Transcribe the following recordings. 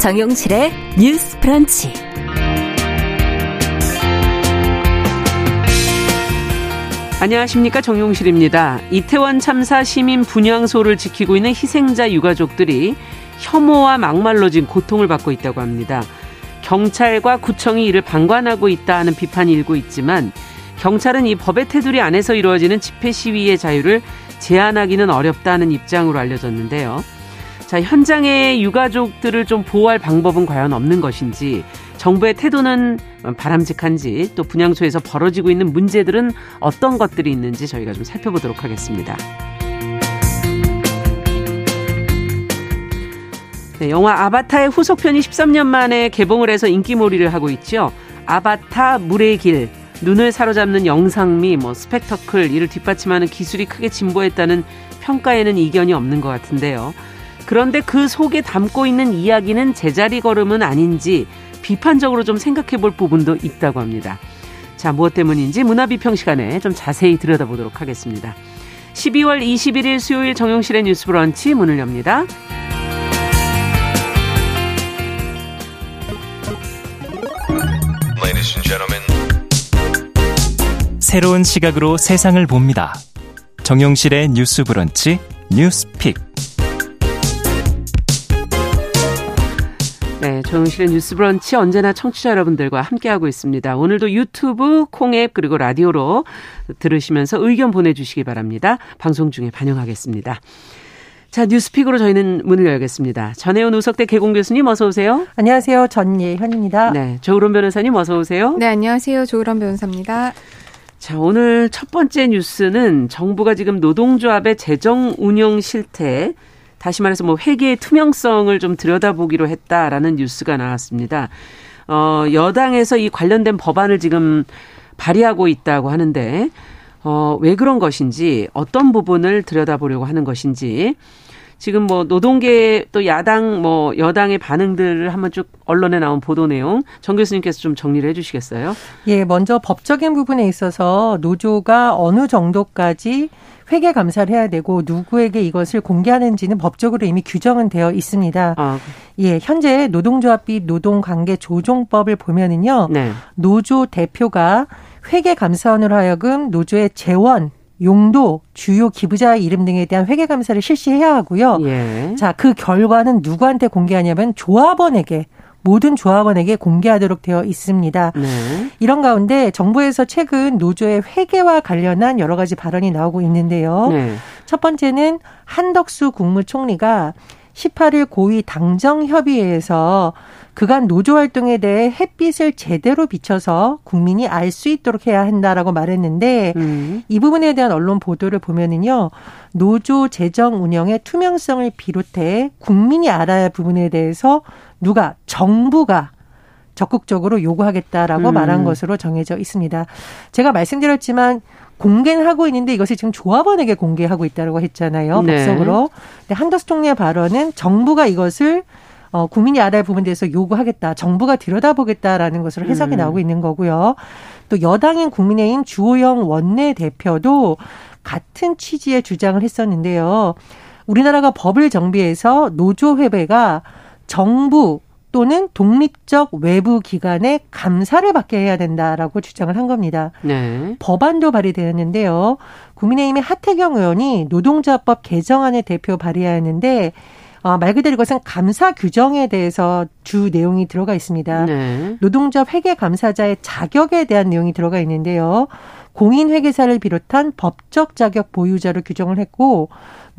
정용실의 뉴스 프런치. 안녕하십니까 정용실입니다. 이태원 참사 시민 분향소를 지키고 있는 희생자 유가족들이 혐오와 막말로 지금 고통을 받고 있다고 합니다. 경찰과 구청이 이를 방관하고 있다는 비판이 일고 있지만 경찰은 이 법의 테두리 안에서 이루어지는 집회 시위의 자유를 제한하기는 어렵다는 입장으로 알려졌는데요. 자, 현장의 유가족들을 좀 보호할 방법은 과연 없는 것인지 정부의 태도는 바람직한지 또 분향소에서 벌어지고 있는 문제들은 어떤 것들이 있는지 저희가 좀 살펴보도록 하겠습니다. 네, 영화 아바타의 후속편이 13년 만에 개봉을 해서 인기몰이를 하고 있죠. 아바타 물의 길. 눈을 사로잡는 영상미, 뭐 스펙터클 이를 뒷받침하는 기술이 크게 진보했다는 평가에는 이견이 없는 것 같은데요. 그런데 그 속에 담고 있는 이야기는 제자리 걸음은 아닌지 비판적으로 좀 생각해 볼 부분도 있다고 합니다. 자, 무엇 때문인지 문화비평 시간에 좀 자세히 들여다보도록 하겠습니다. 12월 21일 수요일 정용실의 뉴스 브런치 문을 엽니다. 새로운 시각으로 세상을 봅니다. 정용실의 뉴스 브런치 뉴스픽. 네, 정용실의 뉴스 브런치 언제나 청취자 여러분들과 함께하고 있습니다. 오늘도 유튜브, 콩앱 그리고 라디오로 들으시면서 의견 보내주시기 바랍니다. 방송 중에 반영하겠습니다. 자, 뉴스픽으로 저희는 문을 열겠습니다. 전혜원 우석대 개공 교수님 어서 오세요. 안녕하세요. 전예현입니다. 네, 조으론 변호사님 어서 오세요. 네, 안녕하세요. 조으론 변호사입니다. 자, 오늘 첫 번째 뉴스는 정부가 지금 노동조합의 재정 운영 실태, 다시 말해서 뭐 회계의 투명성을 좀 들여다보기로 했다라는 뉴스가 나왔습니다. 어, 여당에서 이 관련된 법안을 지금 발의하고 있다고 하는데, 어, 왜 그런 것인지, 어떤 부분을 들여다보려고 하는 것인지, 지금 뭐 노동계 또 야당 뭐 여당의 반응들을 한번 쭉 언론에 나온 보도 내용 정 교수님께서 좀 정리를 해 주시겠어요? 예, 먼저 법적인 부분에 있어서 노조가 어느 정도까지 회계 감사를 해야 되고 누구에게 이것을 공개하는지는 법적으로 이미 규정은 되어 있습니다. 아. 예, 현재 노동조합비 노동관계 조정법을 보면은요. 네. 노조 대표가 회계 감사원으로 하여금 노조의 재원 용도, 주요 기부자 이름 등에 대한 회계 감사를 실시해야 하고요. 예. 자, 그 결과는 누구한테 공개하냐면 조합원에게 모든 조합원에게 공개하도록 되어 있습니다. 네. 이런 가운데 정부에서 최근 노조의 회계와 관련한 여러 가지 발언이 나오고 있는데요. 네. 첫 번째는 한덕수 국무총리가 18일 고위 당정협의회에서 그간 노조 활동에 대해 햇빛을 제대로 비춰서 국민이 알 수 있도록 해야 한다라고 말했는데 음. 이 부분에 대한 언론 보도를 보면은요 노조 재정 운영의 투명성을 비롯해 국민이 알아야 할 부분에 대해서 누가 정부가 적극적으로 요구하겠다라고 음. 말한 것으로 정해져 있습니다. 제가 말씀드렸지만 공개는 하고 있는데 이것을 지금 조합원에게 공개하고 있다고 했잖아요. 네. 법적으로. 근데 한더스 총리의 발언은 정부가 이것을 어, 국민이 알아야 할 부분에 대해서 요구하겠다. 정부가 들여다보겠다라는 것으로 해석이 음. 나오고 있는 거고요. 또 여당인 국민의힘 주호영 원내대표도 같은 취지의 주장을 했었는데요. 우리나라가 법을 정비해서 노조 회배가 정부 또는 독립적 외부 기관의 감사를 받게 해야 된다라고 주장을 한 겁니다. 네. 법안도 발의되었는데요. 국민의힘의 하태경 의원이 노동조합법 개정안을 대표 발의하였는데 어, 말 그대로 이것은 감사 규정에 대해서 주 내용이 들어가 있습니다. 네. 노동조합 회계 감사자의 자격에 대한 내용이 들어가 있는데요. 공인 회계사를 비롯한 법적 자격 보유자로 규정을 했고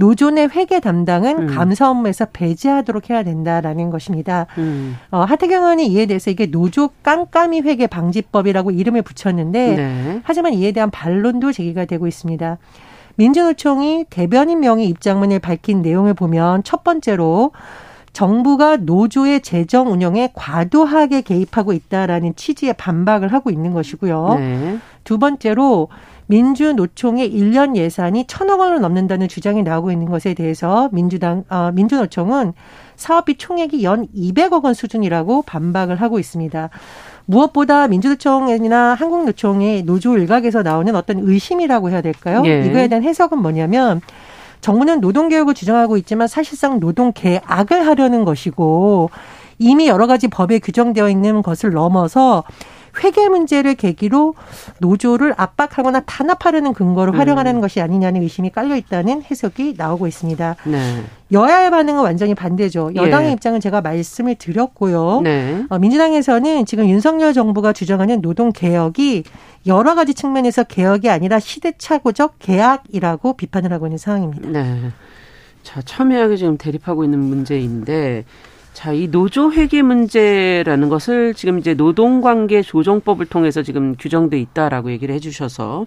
노조 내 회계 담당은 음. 감사 업무에서 배제하도록 해야 된다라는 것입니다. 음. 어, 하태경 의원이 이에 대해서 이게 노조 깜깜이 회계 방지법이라고 이름을 붙였는데 네. 하지만 이에 대한 반론도 제기가 되고 있습니다. 민주노총이 대변인 명의 입장문을 밝힌 내용을 보면 첫 번째로 정부가 노조의 재정 운영에 과도하게 개입하고 있다라는 취지의 반박을 하고 있는 것이고요. 네. 두 번째로 민주노총의 1년 예산이 천억 원을 넘는다는 주장이 나오고 있는 것에 대해서 민주당 어, 민주노총은 사업비 총액이 연 200억 원 수준이라고 반박을 하고 있습니다. 무엇보다 민주노총이나 한국노총의 노조 일각에서 나오는 어떤 의심이라고 해야 될까요? 예. 이거에 대한 해석은 뭐냐면 정부는 노동개혁을 주장하고 있지만 사실상 노동개악을 하려는 것이고 이미 여러 가지 법에 규정되어 있는 것을 넘어서 회계 문제를 계기로 노조를 압박하거나 탄압하려는 근거로 활용하려는 음. 것이 아니냐는 의심이 깔려 있다는 해석이 나오고 있습니다. 네. 여야의 반응은 완전히 반대죠. 여당의 예. 입장은 제가 말씀을 드렸고요. 네. 어, 민주당에서는 지금 윤석열 정부가 주장하는 노동 개혁이 여러 가지 측면에서 개혁이 아니라 시대착오적 계약이라고 비판을 하고 있는 상황입니다. 네. 자, 첨예하게 지금 대립하고 있는 문제인데 자, 이 노조 회계 문제라는 것을 지금 이제 노동관계 조정법을 통해서 지금 규정돼 있다라고 얘기를 해주셔서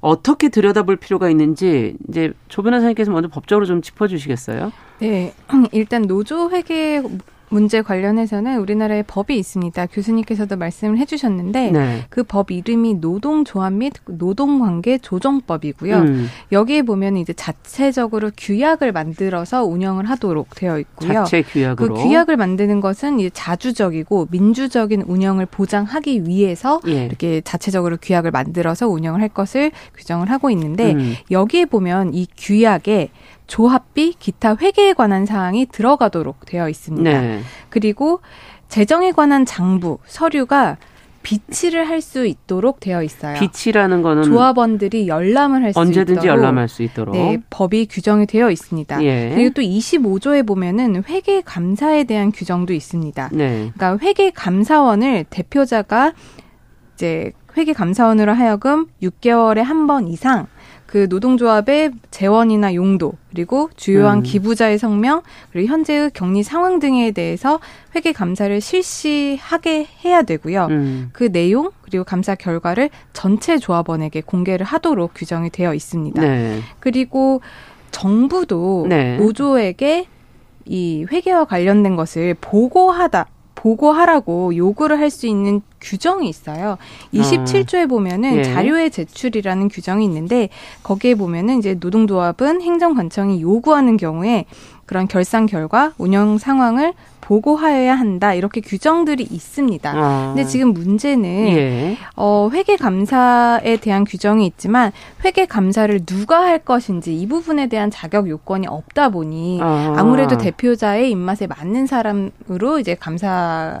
어떻게 들여다볼 필요가 있는지 이제 조 변호 사님께서 먼저 법적으로 좀 짚어주시겠어요? 네, 일단 노조 회계 문제 관련해서는 우리나라에 법이 있습니다. 교수님께서도 말씀을 해주셨는데 네. 그법 이름이 노동조합 및 노동관계 조정법이고요. 음. 여기에 보면 이제 자체적으로 규약을 만들어서 운영을 하도록 되어 있고요. 자체 규약으로. 그 규약을 만드는 것은 이제 자주적이고 민주적인 운영을 보장하기 위해서 예. 이렇게 자체적으로 규약을 만들어서 운영을 할 것을 규정을 하고 있는데 음. 여기에 보면 이 규약에 조합비, 기타 회계에 관한 사항이 들어가도록 되어 있습니다. 네. 그리고 재정에 관한 장부, 서류가 비치를 할 수 있도록 되어 있어요. 비치라는 거는 조합원들이 열람을 할 수 있도록 언제든지 열람할 수 있도록 네, 법이 규정이 되어 있습니다. 예. 그리고 또 25조에 보면은 회계 감사에 대한 규정도 있습니다. 네. 그러니까 회계 감사원을 대표자가 이제 회계 감사원으로 하여금 6개월에 한 번 이상 그 노동조합의 재원이나 용도 그리고 주요한 음. 기부자의 성명 그리고 현재의 격리 상황 등에 대해서 회계 감사를 실시하게 해야 되고요. 음. 그 내용 그리고 감사 결과를 전체 조합원에게 공개를 하도록 규정이 되어 있습니다. 네. 그리고 정부도 네. 노조에게 이 회계와 관련된 것을 보고하다 보고하라고 요구를 할 수 있는 규정이 있어요. 27조에 보면은 예. 자료의 제출이라는 규정이 있는데 거기에 보면은 이제 노동조합은 행정관청이 요구하는 경우에 그런 결산 결과 운영 상황을 보고하여야 한다 이렇게 규정들이 있습니다. 아. 근데 지금 문제는 예. 어, 회계 감사에 대한 규정이 있지만 회계 감사를 누가 할 것인지 이 부분에 대한 자격 요건이 없다 보니 아. 무래도 대표자의 입맛에 맞는 사람으로 이제 감사가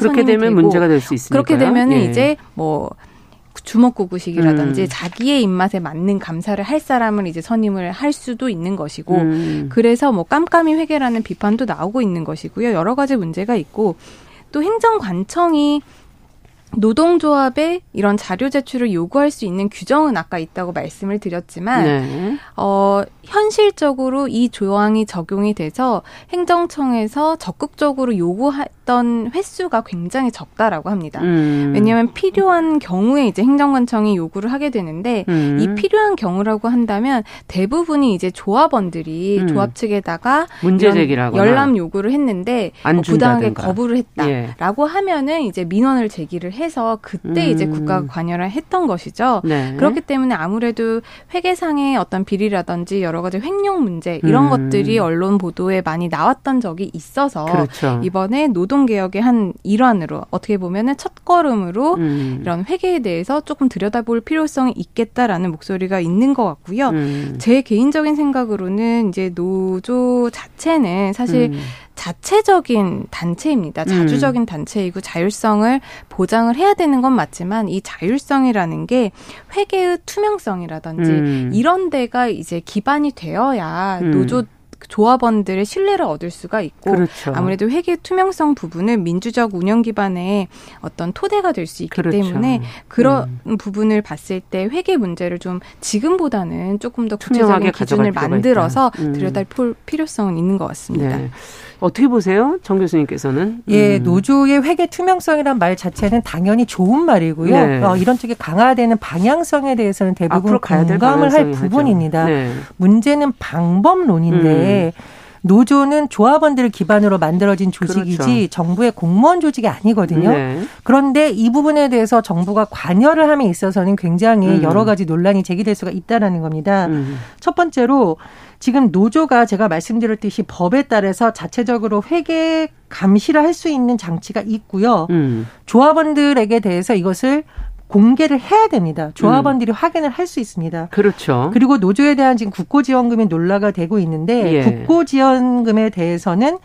그렇게 되면 되고, 문제가 될 수 있습니다. 그렇게 되면은 예. 이제 뭐 주먹구구식이라든지 음. 자기의 입맛에 맞는 감사를 할 사람을 이제 선임을 할 수도 있는 것이고 음. 그래서 뭐 깜깜이 회계라는 비판도 나오고 있는 것이고요. 여러 가지 문제가 있고 또 행정관청이 노동조합에 이런 자료 제출을 요구할 수 있는 규정은 아까 있다고 말씀을 드렸지만 네. 어 현실적으로 이 조항이 적용이 돼서 행정청에서 적극적으로 요구 했던 횟수가 굉장히 적다라고 합니다. 음. 왜냐하면 필요한 경우에 이제 행정관청이 요구를 하게 되는데 음. 이 필요한 경우라고 한다면 대부분이 이제 조합원들이 음. 조합 측에다가 문제 제기라고 열람 요구를 했는데 뭐 부당하게 거부를 했다라고 예. 하면은 이제 민원을 제기를 해서 그때 이제 음. 국가가 관여를 했던 것이죠. 네. 그렇기 때문에 아무래도 회계상의 어떤 비리라든지 여러 여러 가지 횡령 문제 이런 음. 것들이 언론 보도에 많이 나왔던 적이 있어서 그렇죠. 이번에 노동 개혁의 한 일환으로 어떻게 보면은 첫 걸음으로 음. 이런 회계에 대해서 조금 들여다볼 필요성이 있겠다라는 목소리가 있는 것 같고요. 음. 제 개인적인 생각으로는 이제 노조 자체는 사실 음. 자체적인 단체입니다. 음. 자주적인 음. 단체이고 자율성을 보장을 해야 되는 건 맞지만 이 자율성이라는 게 회계의 투명성이라든지 음. 이런 데가 이제 기반이 되어야 음. 노조 조합원들의 신뢰를 얻을 수가 있고 그렇죠. 아무래도 회계 투명성 부분은 민주적 운영 기반의 어떤 토대가 될 수 있기 그렇죠. 때문에 그런 음. 부분을 봤을 때 회계 문제를 좀 지금보다는 조금 더 구체적인 기준을 만들어서 음. 들여다볼 필요성은 있는 것 같습니다. 네. 어떻게 보세요? 정 교수님께서는? 예, 음. 노조의 회계 투명성이란 말 자체는 당연히 좋은 말이고요. 네. 어, 이런 쪽에 강화되는 방향성에 대해서는 대부분 공감을 할 부분입니다. 네. 문제는 방법론인데 음. 노조는 조합원들을 기반으로 만들어진 조직이지 그렇죠. 정부의 공무원 조직이 아니거든요. 네. 그런데 이 부분에 대해서 정부가 관여를 함에 있어서는 굉장히 음. 여러 가지 논란이 제기될 수가 있다라는 겁니다. 음. 첫 번째로 지금 노조가 제가 말씀드렸듯이 법에 따라서 자체적으로 회계 감시를 할 수 있는 장치가 있고요. 음. 조합원들에게 대해서 이것을 공개를 해야 됩니다. 조합원들이 음. 확인을 할 수 있습니다. 그렇죠. 그리고 노조에 대한 지금 국고지원금이 논란가 되고 있는데 예. 국고지원금에 대해서는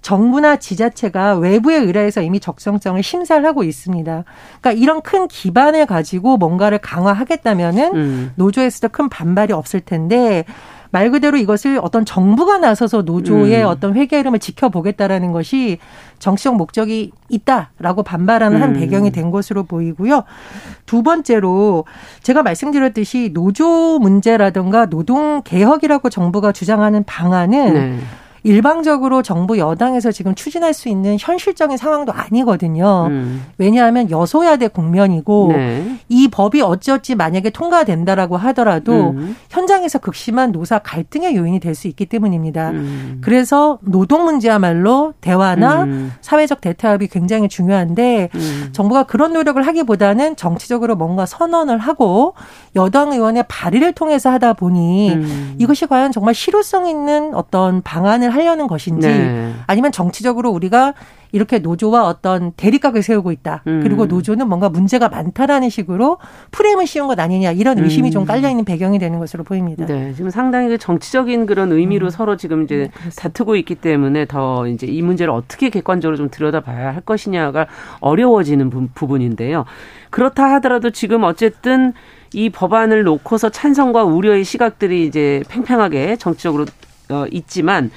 정부나 지자체가 외부에 의뢰해서 이미 적성성을 심사를 하고 있습니다. 그러니까 이런 큰 기반을 가지고 뭔가를 강화하겠다면은 음. 노조에서도 큰 반발이 없을 텐데 말 그대로 이것을 어떤 정부가 나서서 노조의 음. 어떤 회계 흐름을 지켜보겠다라는 것이 정치적 목적이 있다라고 반발하는 음. 한 배경이 된 것으로 보이고요. 두 번째로 제가 말씀드렸듯이 노조 문제라든가 노동 개혁이라고 정부가 주장하는 방안은 네. 일방적으로 정부 여당에서 지금 추진할 수 있는 현실적인 상황도 아니거든요. 음. 왜냐하면 여소야대 국면이고 네. 이 법이 어찌어찌 만약에 통과된다라고 하더라도 음. 현장에서 극심한 노사 갈등의 요인이 될 수 있기 때문입니다. 음. 그래서 노동 문제야말로 대화나 음. 사회적 대타협이 굉장히 중요한데 음. 정부가 그런 노력을 하기보다는 정치적으로 뭔가 선언을 하고 여당 의원의 발의를 통해서 하다 보니 음. 이것이 과연 정말 실효성 있는 어떤 방안을 실현을 하려는 것인지 네. 아니면 정치적으로 우리가 이렇게 노조와 어떤 대립각을 세우고 있다. 음. 그리고 노조는 뭔가 문제가 많다라는 식으로 프레임을 씌운 것 아니냐 이런 음. 의심이 음. 좀 깔려 있는 배경이 되는 것으로 보입니다. 네, 지금 상당히 그 정치적인 그런 의미로 음. 서로 지금 이제 네, 다투고 있기 때문에 더 이제 이 문제를 어떻게 객관적으로 좀 들여다봐야 할 것이냐가 어려워지는 부, 부분인데요. 그렇다 하더라도 지금 어쨌든 이 법안을 놓고서 찬성과 우려의 시각들이 이제 팽팽하게 정치적으로 어, 있지만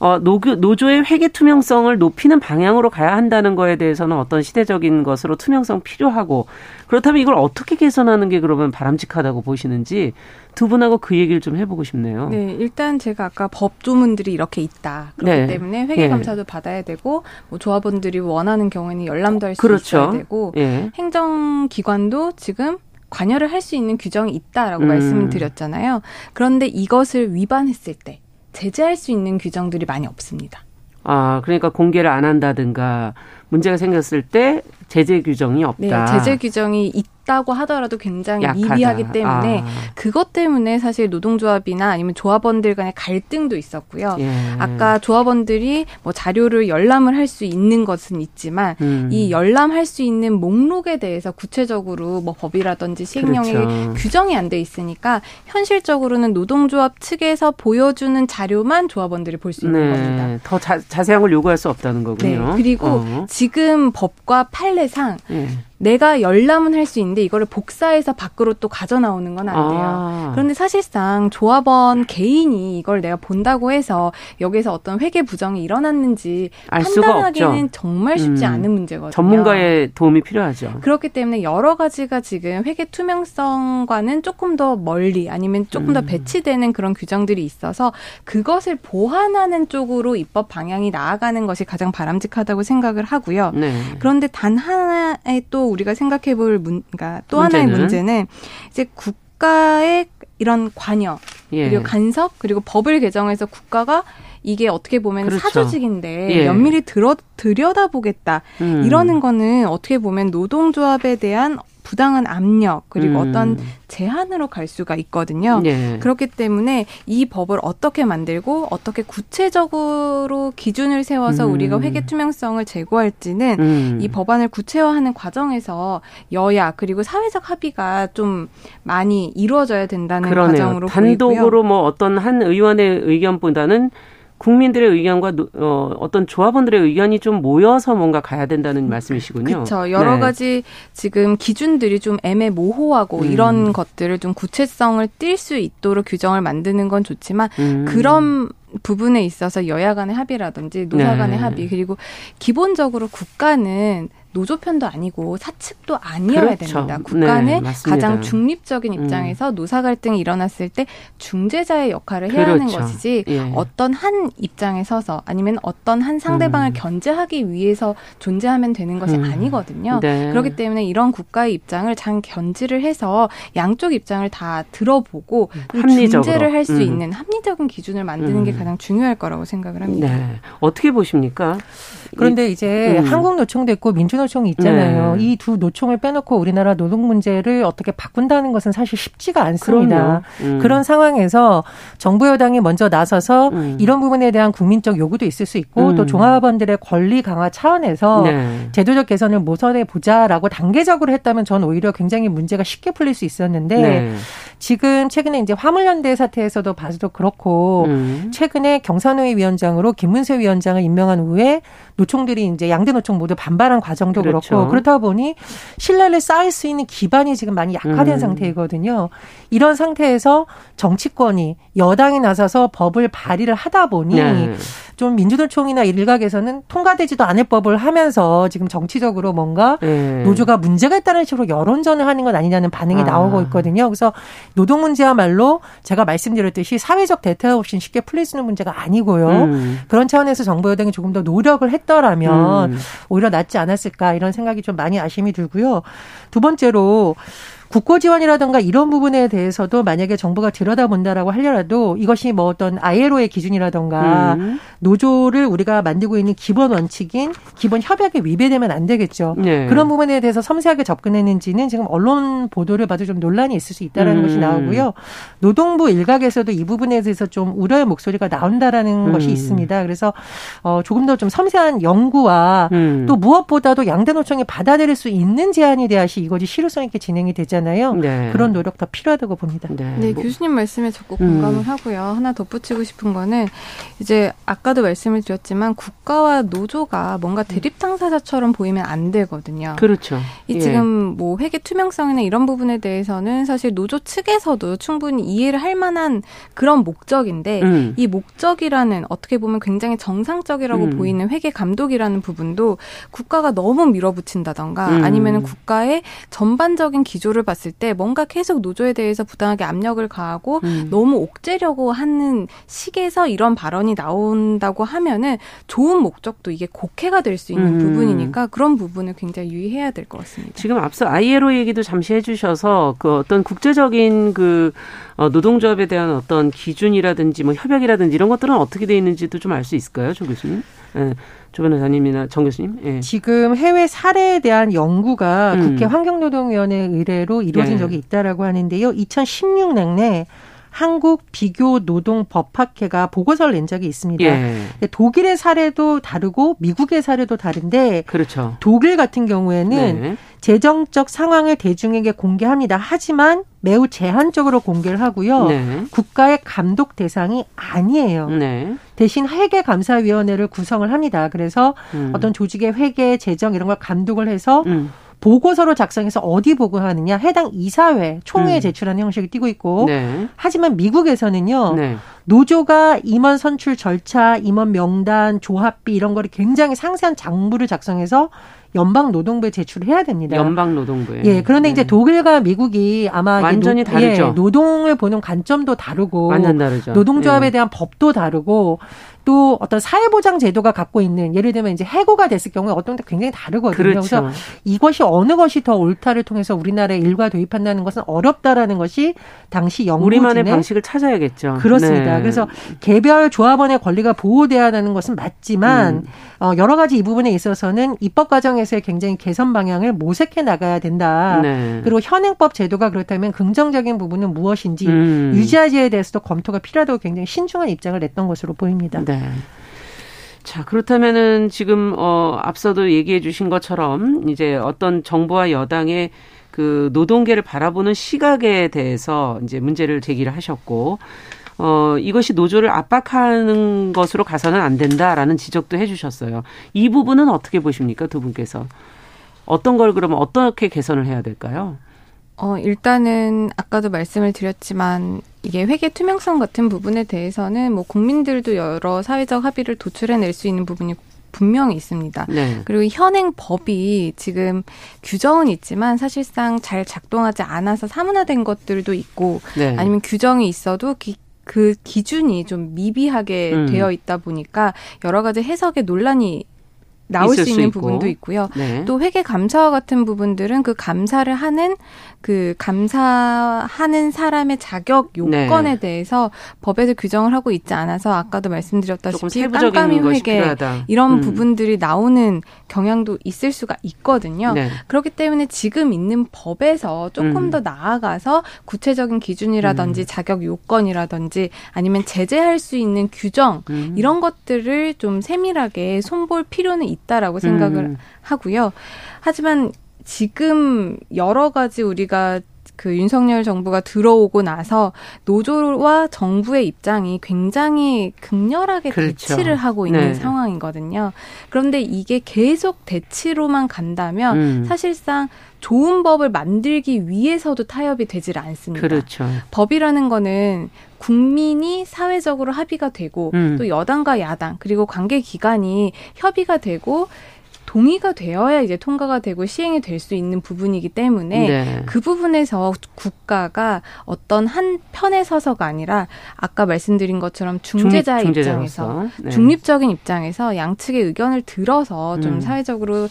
어, 노조, 노조의 회계 투명성을 높이는 방향으로 가야 한다는 거에 대해서는 어떤 시대적인 것으로 투명성 필요하고 그렇다면 이걸 어떻게 개선하는 게 그러면 바람직하다고 보시는지 두 분하고 그 얘기를 좀 해보고 싶네요. 네, 일단 제가 아까 법 조문들이 이렇게 있다. 그렇기 네. 때문에 회계 감사도 네. 받아야 되고 뭐 조합원들이 원하는 경우에는 열람도 할수 그렇죠. 있어야 되고 네. 행정기관도 지금 관여를 할 수 있는 규정이 있다라고 음. 말씀을 드렸잖아요. 그런데 이것을 위반했을 때 제재할 수 있는 규정들이 많이 없습니다. 아, 그러니까 공개를 안 한다든가 문제가 생겼을 때 제재 규정이 없다. 네, 제재 규정이 있 있다고 하더라도 굉장히 약하다. 미비하기 때문에 아. 그것 때문에 사실 노동조합이나 아니면 조합원들 간의 갈등도 있었고요. 예. 아까 조합원들이 뭐 자료를 열람을 할 수 있는 것은 있지만 음. 이 열람할 수 있는 목록에 대해서 구체적으로 뭐 법이라든지 시행령에 그렇죠. 규정이 안 돼 있으니까 현실적으로는 노동조합 측에서 보여주는 자료만 조합원들이 볼 수 있는 네. 겁니다. 더 자, 자세한 걸 요구할 수 없다는 거군요. 네. 그리고 어. 지금 법과 판례상 예. 내가 열람은 할 수 있는데 이거를 복사해서 밖으로 또 가져 나오는 건 안 돼요. 아. 그런데 사실상 조합원 개인이 이걸 내가 본다고 해서 여기서 어떤 회계 부정이 일어났는지 판단하기는 정말 쉽지 음. 않은 문제거든요. 전문가의 도움이 필요하죠. 그렇기 때문에 여러 가지가 지금 회계 투명성과는 조금 더 멀리 아니면 조금 음. 더 배치되는 그런 규정들이 있어서 그것을 보완하는 쪽으로 입법 방향이 나아가는 것이 가장 바람직하다고 생각을 하고요. 네. 그런데 단 하나의 또 우리가 생각해 볼 문, 그러니까 또 문제는? 하나의 문제는 이제 국가의 이런 관여 예. 그리고 간섭 그리고 법을 개정해서 국가가 이게 어떻게 보면 그렇죠. 사조직인데 예. 면밀히 들어 들여다보겠다 음. 이러는 거는 어떻게 보면 노동조합에 대한 부당한 압력 그리고 음. 어떤 제한으로 갈 수가 있거든요. 네. 그렇기 때문에 이 법을 어떻게 만들고 어떻게 구체적으로 기준을 세워서 음. 우리가 회계 투명성을 제고할지는 음. 이 법안을 구체화하는 과정에서 여야 그리고 사회적 합의가 좀 많이 이루어져야 된다는 그러네요. 과정으로 단독으로 보이고요. 뭐 어떤 한 의원의 의견보다는 국민들의 의견과 어, 어떤 조합원들의 의견이 좀 모여서 뭔가 가야 된다는 말씀이시군요. 그렇죠. 여러 네. 가지 지금 기준들이 좀 애매모호하고 음. 이런 것들을 좀 구체성을 띌 수 있도록 규정을 만드는 건 좋지만 음. 그런 부분에 있어서 여야 간의 합의라든지 노사 간의 네. 합의 그리고 기본적으로 국가는 노조 편도 아니고 사측도 아니어야 그렇죠. 됩니다. 국가는 네, 가장 중립적인 음. 입장에서 음. 노사 갈등이 일어났을 때 중재자의 역할을 해야 그렇죠. 하는 것이지 예. 어떤 한 입장에 서서 아니면 어떤 한 상대방을 음. 견제하기 위해서 존재하면 되는 것이 음. 아니거든요. 네. 그렇기 때문에 이런 국가의 입장을 잘 견지를 해서 양쪽 입장을 다 들어보고 합리적으로. 중재를 할수 음. 있는 합리적인 기준을 만드는 게 음. 가장 중요할 거라고 생각을 합니다. 네. 어떻게 보십니까? 그런데 이제 한국노총도 있고 민주노 양대노총이 있잖아요. 네. 이두 노총을 빼놓고 우리나라 노동 문제를 어떻게 바꾼다는 것은 사실 쉽지가 않습니다. 음. 그런 상황에서 정부 여당이 먼저 나서서 음. 이런 부분에 대한 국민적 요구도 있을 수 있고 음. 또 종합원들의 권리 강화 차원에서 네. 제도적 개선을 모선해 보자라고 단계적으로 했다면 저는 오히려 굉장히 문제가 쉽게 풀릴 수 있었는데 네. 지금 최근에 이제 화물연대 사태에서도 봐도 그렇고 음. 최근에 경산회 위원장으로 김문세 위원장을 임명한 후에 노총들이 이제 양대 노총 모두 반발한 과정 도 그렇죠. 그렇고 그렇다 보니 신뢰를 쌓을 수 있는 기반이 지금 많이 약화된 음. 상태이거든요. 이런 상태에서 정치권이 여당이 나서서 법을 발의를 하다 보니 네. 좀 민주노총이나 일각에서는 통과되지도 않을 법을 하면서 지금 정치적으로 뭔가 네. 노조가 문제가 있다는 식으로 여론전을 하는 건 아니냐는 반응이 아. 나오고 있거든요. 그래서 노동 문제야말로 제가 말씀드렸듯이 사회적 대타 없이 쉽게 풀릴 수 있는 문제가 아니고요. 음. 그런 차원에서 정부 여당이 조금 더 노력을 했더라면 음. 오히려 낫지 않았을까 이런 생각이 좀 많이 아쉬움이 들고요. 두 번째로 국고 지원이라든가 이런 부분에 대해서도 만약에 정부가 들여다본다라고 하려라도 이것이 뭐 어떤 ILO의 기준이라든가 음. 노조를 우리가 만들고 있는 기본 원칙인 기본 협약에 위배되면 안 되겠죠. 네. 그런 부분에 대해서 섬세하게 접근했는지는 지금 언론 보도를 봐도 좀 논란이 있을 수 있다라는 음. 것이 나오고요. 노동부 일각에서도 이 부분에 대해서 좀 우려의 목소리가 나온다라는 음. 것이 있습니다. 그래서 어 조금 더 좀 섬세한 연구와 음. 또 무엇보다도 양대 노총이 받아들일 수 있는 제안이 돼야지 이것이 실효성 있게 진행이 되잖아요. 있잖아요. 네. 그런 노력 더 필요하다고 봅니다. 네, 네 뭐. 교수님 말씀에 적극 공감을 음. 하고요. 하나 덧붙이고 싶은 거는 이제 아까도 말씀을 드렸지만 국가와 노조가 뭔가 음. 대립 당사자처럼 보이면 안 되거든요. 그렇죠. 이 예. 지금 뭐 회계 투명성이나 이런 부분에 대해서는 사실 노조 측에서도 충분히 이해를 할 만한 그런 목적인데 음. 이 목적이라는 어떻게 보면 굉장히 정상적이라고 음. 보이는 회계 감독이라는 부분도 국가가 너무 밀어붙인다던가 음. 아니면 국가의 전반적인 기조를 봤을 때 뭔가 계속 노조에 대해서 부당하게 압력을 가하고 음. 너무 옥죄려고 하는 식에서 이런 발언이 나온다고 하면은 좋은 목적도 이게 곡해가 될 수 있는 음. 부분이니까 그런 부분을 굉장히 유의해야 될 것 같습니다. 지금 앞서 ILO 얘기도 잠시 해주셔서 그 어떤 국제적인 그 어, 노동조합에 대한 어떤 기준이라든지 뭐 협약이라든지 이런 것들은 어떻게 돼 있는지도 좀 알 수 있을까요, 조 교수님? 네. 조 변호사님이나 정 교수님. 예. 지금 해외 사례에 대한 연구가 음. 국회 환경노동위원회 의뢰로 이루어진 예. 적이 있다라고 하는데요. 2016년에 한국 비교 노동 법학회가 보고서를 낸 적이 있습니다. 예. 독일의 사례도 다르고 미국의 사례도 다른데 그렇죠. 독일 같은 경우에는 네. 재정적 상황을 대중에게 공개합니다. 하지만 매우 제한적으로 공개를 하고요. 네. 국가의 감독 대상이 아니에요. 네. 대신 회계 감사위원회를 구성을 합니다. 그래서 음. 어떤 조직의 회계, 재정 이런 걸 감독을 해서 음. 보고서로 작성해서 어디 보고하느냐 해당 이사회 총회에 음. 제출하는 형식을 띠고 있고 네. 하지만 미국에서는요 네. 노조가 임원 선출 절차, 임원 명단, 조합비 이런 거를 굉장히 상세한 장부를 작성해서 연방 노동부에 제출해야 됩니다. 연방 노동부에. 예. 그런데 네. 이제 독일과 미국이 아마 완전히 노, 다르죠. 예, 노동을 보는 관점도 다르고 완전 다르죠. 노동조합에 예. 대한 법도 다르고 또 어떤 사회보장 제도가 갖고 있는 예를 들면 이제 해고가 됐을 경우에 어떤 때 굉장히 다르거든요. 그렇죠. 그래서 이것이 어느 것이 더 옳다를 통해서 우리나라에 일괄 도입한다는 것은 어렵다라는 것이 당시 연구진의 우리만의 방식을 찾아야겠죠. 그렇습니다. 네. 그래서 개별 조합원의 권리가 보호돼야 하는 것은 맞지만 음. 어, 여러 가지 이 부분에 있어서는 입법 과정에서의 굉장히 개선 방향을 모색해 나가야 된다. 네. 그리고 현행법 제도가 그렇다면 긍정적인 부분은 무엇인지 음. 유지하지에 대해서도 검토가 필요하다고 굉장히 신중한 입장을 냈던 것으로 보입니다. 네. 자, 그렇다면은 지금 어 앞서도 얘기해 주신 것처럼 이제 어떤 정부와 여당의 그 노동계를 바라보는 시각에 대해서 이제 문제를 제기를 하셨고 어 이것이 노조를 압박하는 것으로 가서는 안 된다라는 지적도 해 주셨어요. 이 부분은 어떻게 보십니까? 두 분께서. 어떤 걸 그러면 어떻게 개선을 해야 될까요? 어, 일단은 아까도 말씀을 드렸지만 이게 회계 투명성 같은 부분에 대해서는 뭐 국민들도 여러 사회적 합의를 도출해낼 수 있는 부분이 분명히 있습니다. 네. 그리고 현행 법이 지금 규정은 있지만 사실상 잘 작동하지 않아서 사문화된 것들도 있고 네. 아니면 규정이 있어도 기, 그 기준이 좀 미비하게 음. 되어 있다 보니까 여러 가지 해석의 논란이 나올 수 있는 부분도 있고요. 네. 또 회계 감사와 같은 부분들은 그 감사를 하는 그 감사하는 사람의 자격 요건에 네. 대해서 법에서 규정을 하고 있지 않아서 아까도 말씀드렸다시피 깜깜이 회계 이런 음. 부분들이 나오는 경향도 있을 수가 있거든요. 네. 그렇기 때문에 지금 있는 법에서 조금 음. 더 나아가서 구체적인 기준이라든지 음. 자격 요건이라든지 아니면 제재할 수 있는 규정 음. 이런 것들을 좀 세밀하게 손볼 필요는 있다라고 생각을 음. 하고요. 하지만 지금 여러 가지 우리가 그 윤석열 정부가 들어오고 나서 노조와 정부의 입장이 굉장히 극렬하게 그렇죠. 대치를 하고 있는 네. 상황이거든요. 그런데 이게 계속 대치로만 간다면 음. 사실상 좋은 법을 만들기 위해서도 타협이 되질 않습니다. 그렇죠. 법이라는 거는 국민이 사회적으로 합의가 되고 음. 또 여당과 야당 그리고 관계 기관이 협의가 되고 동의가 되어야 이제 통과가 되고 시행이 될 수 있는 부분이기 때문에 네. 그 부분에서 국가가 어떤 한 편에 서서가 아니라 아까 말씀드린 것처럼 중재자 중, 입장에서 네. 중립적인 입장에서 양측의 의견을 들어서 좀 음. 사회적으로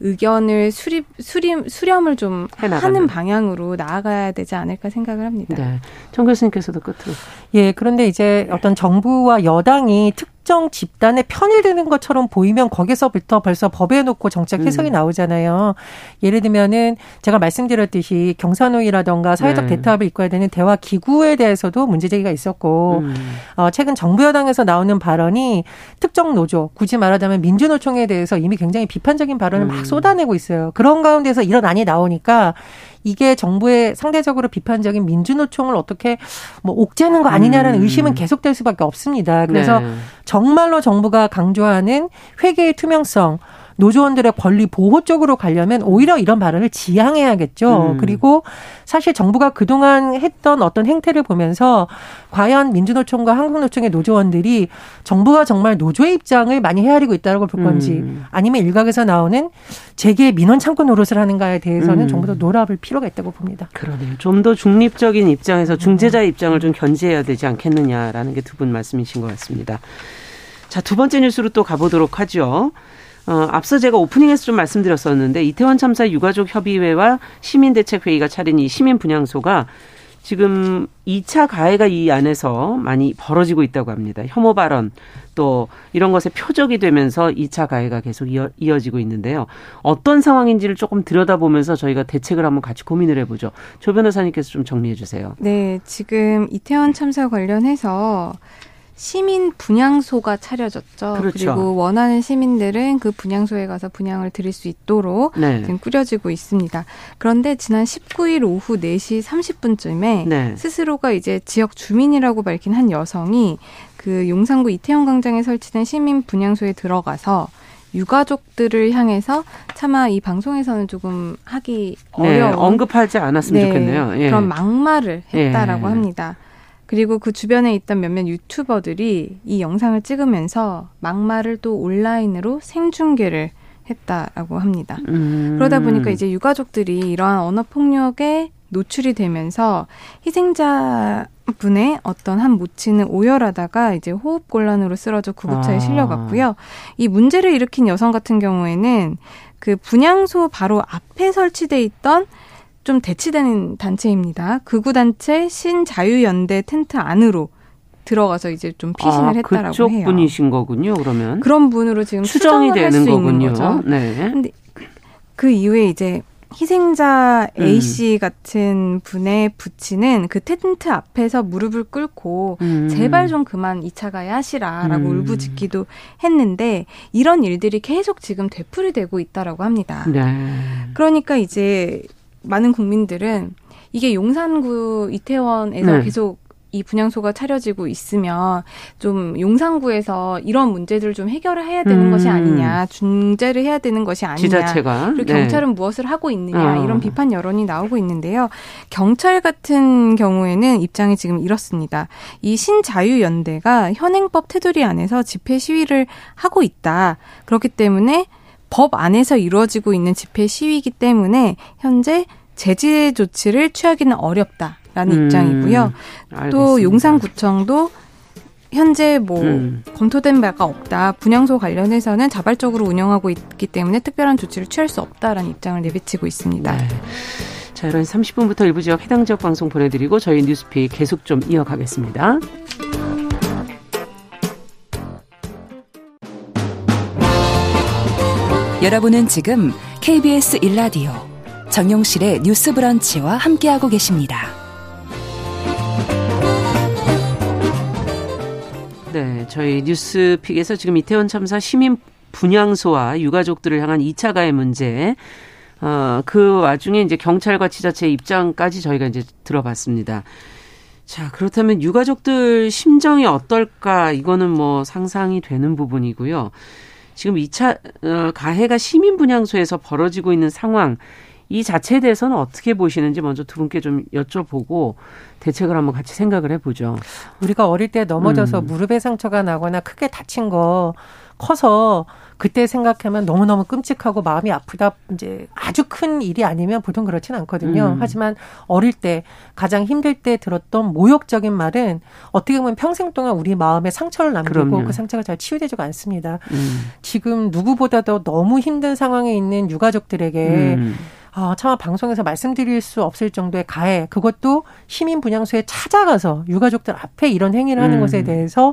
의견을 수립 수림 수렴을 좀 해나가는. 하는 방향으로 나아가야 되지 않을까 생각을 합니다. 네. 정 교수님께서도 끝으로. 예, 그런데 이제 어떤 정부와 여당이 특 특정 집단의 편이 되는 것처럼 보이면 거기서부터 벌써 법에 놓고 정책 해석이 음. 나오잖아요. 예를 들면은 제가 말씀드렸듯이 경산호위라던가 사회적 네. 대타협을 이끌어야 되는 대화 기구에 대해서도 문제 제기가 있었고 음. 어, 최근 정부 여당에서 나오는 발언이 특정 노조, 굳이 말하자면 민주노총에 대해서 이미 굉장히 비판적인 발언을 음. 막 쏟아내고 있어요. 그런 가운데서 이런 안이 나오니까 이게 정부의 상대적으로 비판적인 민주노총을 어떻게 뭐 옥죄는 거 아니냐라는 음. 의심은 계속될 수밖에 없습니다. 그래서 네. 정말로 정부가 강조하는 회계의 투명성 노조원들의 권리 보호 쪽으로 가려면 오히려 이런 발언을 지양해야겠죠. 음. 그리고 사실 정부가 그동안 했던 어떤 행태를 보면서 과연 민주노총과 한국노총의 노조원들이 정부가 정말 노조의 입장을 많이 헤아리고 있다고 볼 건지 음. 아니면 일각에서 나오는 재계 민원 창구 노릇을 하는가에 대해서는 음. 정부도 놀아볼 필요가 있다고 봅니다. 그러네요. 좀 더 중립적인 입장에서 중재자의 입장을 좀 견지해야 되지 않겠느냐라는 게 두 분 말씀이신 것 같습니다. 자, 두 번째 뉴스로 또 가보도록 하죠. 어, 앞서 제가 오프닝에서 좀 말씀드렸었는데 이태원 참사 유가족 협의회와 시민대책회의가 차린 이 시민 분향소가 지금 2차 가해가 이 안에서 많이 벌어지고 있다고 합니다. 혐오 발언 또 이런 것에 표적이 되면서 2차 가해가 계속 이어, 이어지고 있는데요. 어떤 상황인지를 조금 들여다보면서 저희가 대책을 한번 같이 고민을 해보죠. 조 변호사님께서 좀 정리해 주세요. 네, 지금 이태원 참사 관련해서 시민 분향소가 차려졌죠. 그렇죠. 그리고 원하는 시민들은 그 분향소에 가서 분향을 드릴 수 있도록 네. 지금 꾸려지고 있습니다. 그런데 지난 19일 오후 4시 30분쯤에 네. 스스로가 이제 지역 주민이라고 밝힌 한 여성이 그 용산구 이태원 광장에 설치된 시민 분향소에 들어가서 유가족들을 향해서 차마 이 방송에서는 조금 하기 네, 어려운 네, 언급하지 않았으면 네, 좋겠네요. 예. 그런 막말을 했다라고 예. 합니다. 그리고 그 주변에 있던 몇몇 유튜버들이 이 영상을 찍으면서 막말을 또 온라인으로 생중계를 했다라고 합니다. 음. 그러다 보니까 이제 유가족들이 이러한 언어 폭력에 노출이 되면서 희생자 분의 어떤 한 모친은 오열하다가 이제 호흡 곤란으로 쓰러져 구급차에 아. 실려갔고요. 이 문제를 일으킨 여성 같은 경우에는 그 분향소 바로 앞에 설치돼 있던 좀 대치되는 단체입니다. 극우 단체 신자유연대 텐트 안으로 들어가서 이제 좀 피신을 아, 했다라고 그쪽 해요. 분이신 거군요. 그러면 그런 분으로 지금 추정이 되는 거군요. 거죠. 네. 근데 그 이후에 이제 희생자 A 씨 음. 같은 분의 부친은 그 텐트 앞에서 무릎을 꿇고 음. 제발 좀 그만 2차 가야 하시라라고 음. 울부짖기도 했는데 이런 일들이 계속 지금 되풀이되고 있다라고 합니다. 네. 그러니까 이제 많은 국민들은 이게 용산구 이태원에서 네. 계속 이 분향소가 차려지고 있으면 좀 용산구에서 이런 문제들을 좀 해결을 해야 되는 음. 것이 아니냐, 중재를 해야 되는 것이 아니냐. 지자체가. 그리고 네. 경찰은 무엇을 하고 있느냐, 어. 이런 비판 여론이 나오고 있는데요. 경찰 같은 경우에는 입장이 지금 이렇습니다. 이 신자유연대가 현행법 테두리 안에서 집회 시위를 하고 있다. 그렇기 때문에 법 안에서 이루어지고 있는 집회 시위이기 때문에 현재 제재 조치를 취하기는 어렵다라는 음, 입장이고요. 알겠습니다. 또 용산구청도 현재 뭐 음. 검토된 바가 없다. 분향소 관련해서는 자발적으로 운영하고 있기 때문에 특별한 조치를 취할 수 없다라는 입장을 내비치고 있습니다. 네. 자, 11시 30분부터 일부 지역 해당 지역 방송 보내드리고 저희 뉴스피 계속 좀 이어가겠습니다. 여러분은 지금 KBS 일라디오 정용실의 뉴스 브런치와 함께하고 계십니다. 네, 저희 뉴스픽에서 지금 이태원 참사 시민 분향소와 유가족들을 향한 2차 가해 문제, 어, 그 와중에 이제 경찰과 지자체 입장까지 저희가 이제 들어봤습니다. 자, 그렇다면 유가족들 심정이 어떨까? 이거는 뭐 상상이 되는 부분이고요. 지금 2차 어, 가해가 시민 분향소에서 벌어지고 있는 상황 이 자체에 대해서는 어떻게 보시는지 먼저 두 분께 좀 여쭤보고 대책을 한번 같이 생각을 해보죠. 우리가 어릴 때 넘어져서 음. 무릎에 상처가 나거나 크게 다친 거 커서 그때 생각하면 너무너무 끔찍하고 마음이 아프다. 이제 아주 큰 일이 아니면 보통 그렇진 않거든요. 음. 하지만 어릴 때 가장 힘들 때 들었던 모욕적인 말은 어떻게 보면 평생 동안 우리 마음에 상처를 남기고 그럼요. 그 상처가 잘 치유되지가 않습니다. 음. 지금 누구보다도 너무 힘든 상황에 있는 유가족들에게 음. 어, 차마 방송에서 말씀드릴 수 없을 정도의 가해, 그것도 시민 분향소에 찾아가서 유가족들 앞에 이런 행위를 하는 음. 것에 대해서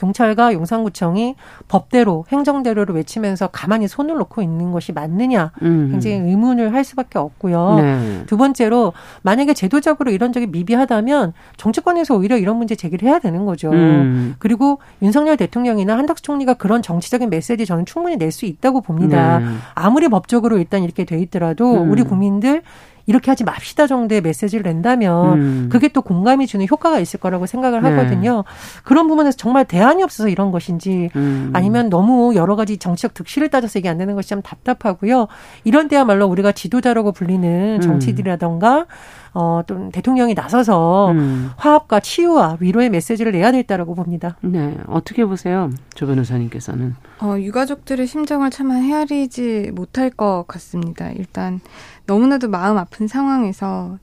경찰과 용산구청이 법대로 행정대로를 외치면서 가만히 손을 놓고 있는 것이 맞느냐 음. 굉장히 의문을 할 수밖에 없고요. 네. 두 번째로 만약에 제도적으로 이런 적이 미비하다면 정치권에서 오히려 이런 문제 제기를 해야 되는 거죠. 음. 그리고 윤석열 대통령이나 한덕수 총리가 그런 정치적인 메시지 저는 충분히 낼 수 있다고 봅니다. 네. 아무리 법적으로 일단 이렇게 돼 있더라도 음. 우리 국민들 이렇게 하지 맙시다 정도의 메시지를 낸다면 음. 그게 또 공감이 주는 효과가 있을 거라고 생각을 네. 하거든요. 그런 부분에서 정말 대안이 없어서 이런 것인지 음. 아니면 너무 여러 가지 정치적 득실을 따져서 이게 안 되는 것이 참 답답하고요. 이런 때야말로 우리가 지도자라고 불리는 음. 정치들이라던가 어, 또 대통령이 나서서 음. 화합과 치유와 위로의 메시지를 내야 될다라고 봅니다. 네. 어떻게 보세요? 조 변호사님께서는. 어, 유가족들의 심정을 참 헤아리지 못할 것 같습니다. 일단 너무나도 마음 아픈 상황에서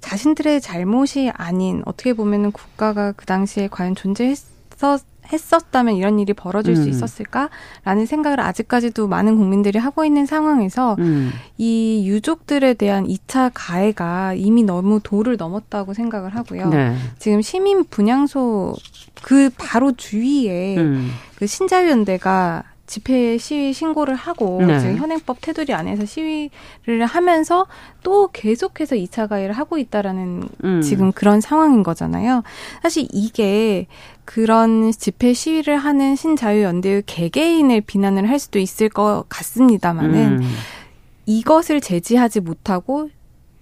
자신들의 잘못이 아닌 어떻게 보면은 국가가 그 당시에 과연 존재했었 했었다면 이런 일이 벌어질 음. 수 있었을까라는 생각을 아직까지도 많은 국민들이 하고 있는 상황에서 음. 이 유족들에 대한 2차 가해가 이미 너무 도를 넘었다고 생각을 하고요. 네. 지금 시민 분향소 그 바로 주위에 음. 그 신자유연대가 집회 시위 신고를 하고 네. 지금 현행법 테두리 안에서 시위를 하면서 또 계속해서 2차 가해를 하고 있다라는 음. 지금 그런 상황인 거잖아요. 사실 이게 그런 집회 시위를 하는 신자유연대의 개개인을 비난을 할 수도 있을 것 같습니다만은 음. 이것을 제지하지 못하고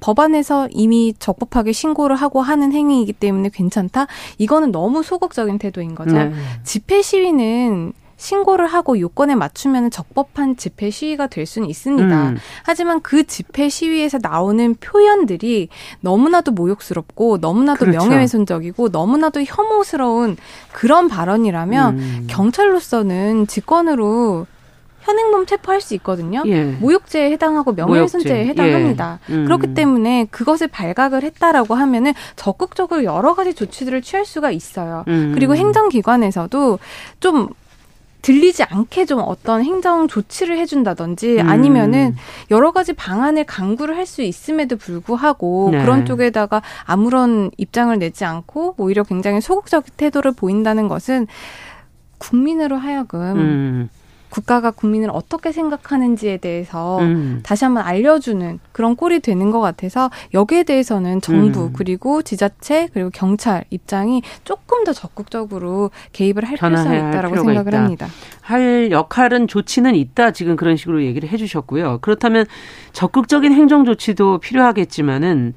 법안에서 이미 적법하게 신고를 하고 하는 행위이기 때문에 괜찮다? 이거는 너무 소극적인 태도인 거죠. 네. 집회 시위는 신고를 하고 요건에 맞추면 적법한 집회 시위가 될 수는 있습니다. 음. 하지만 그 집회 시위에서 나오는 표현들이 너무나도 모욕스럽고 너무나도 그렇죠. 명예훼손적이고 너무나도 혐오스러운 그런 발언이라면 음. 경찰로서는 직권으로 현행범 체포할 수 있거든요. 예. 모욕죄에 해당하고 명예훼손죄에 해당합니다. 예. 음. 그렇기 때문에 그것을 발각을 했다라고 하면은 적극적으로 여러 가지 조치들을 취할 수가 있어요. 음. 그리고 행정기관에서도 좀 들리지 않게 좀 어떤 행정 조치를 해준다든지 음. 아니면은 여러 가지 방안을 강구를 할 수 있음에도 불구하고 네. 그런 쪽에다가 아무런 입장을 내지 않고 오히려 굉장히 소극적인 태도를 보인다는 것은 국민으로 하여금 음. 국가가 국민을 어떻게 생각하는지에 대해서 음. 다시 한번 알려주는 그런 꼴이 되는 것 같아서 여기에 대해서는 정부 음. 그리고 지자체 그리고 경찰 입장이 조금 더 적극적으로 개입을 할 필요성이 있다라고 생각을 있다. 합니다. 할 역할은 조치는 있다 지금 그런 식으로 얘기를 해주셨고요. 그렇다면 적극적인 행정 조치도 필요하겠지만은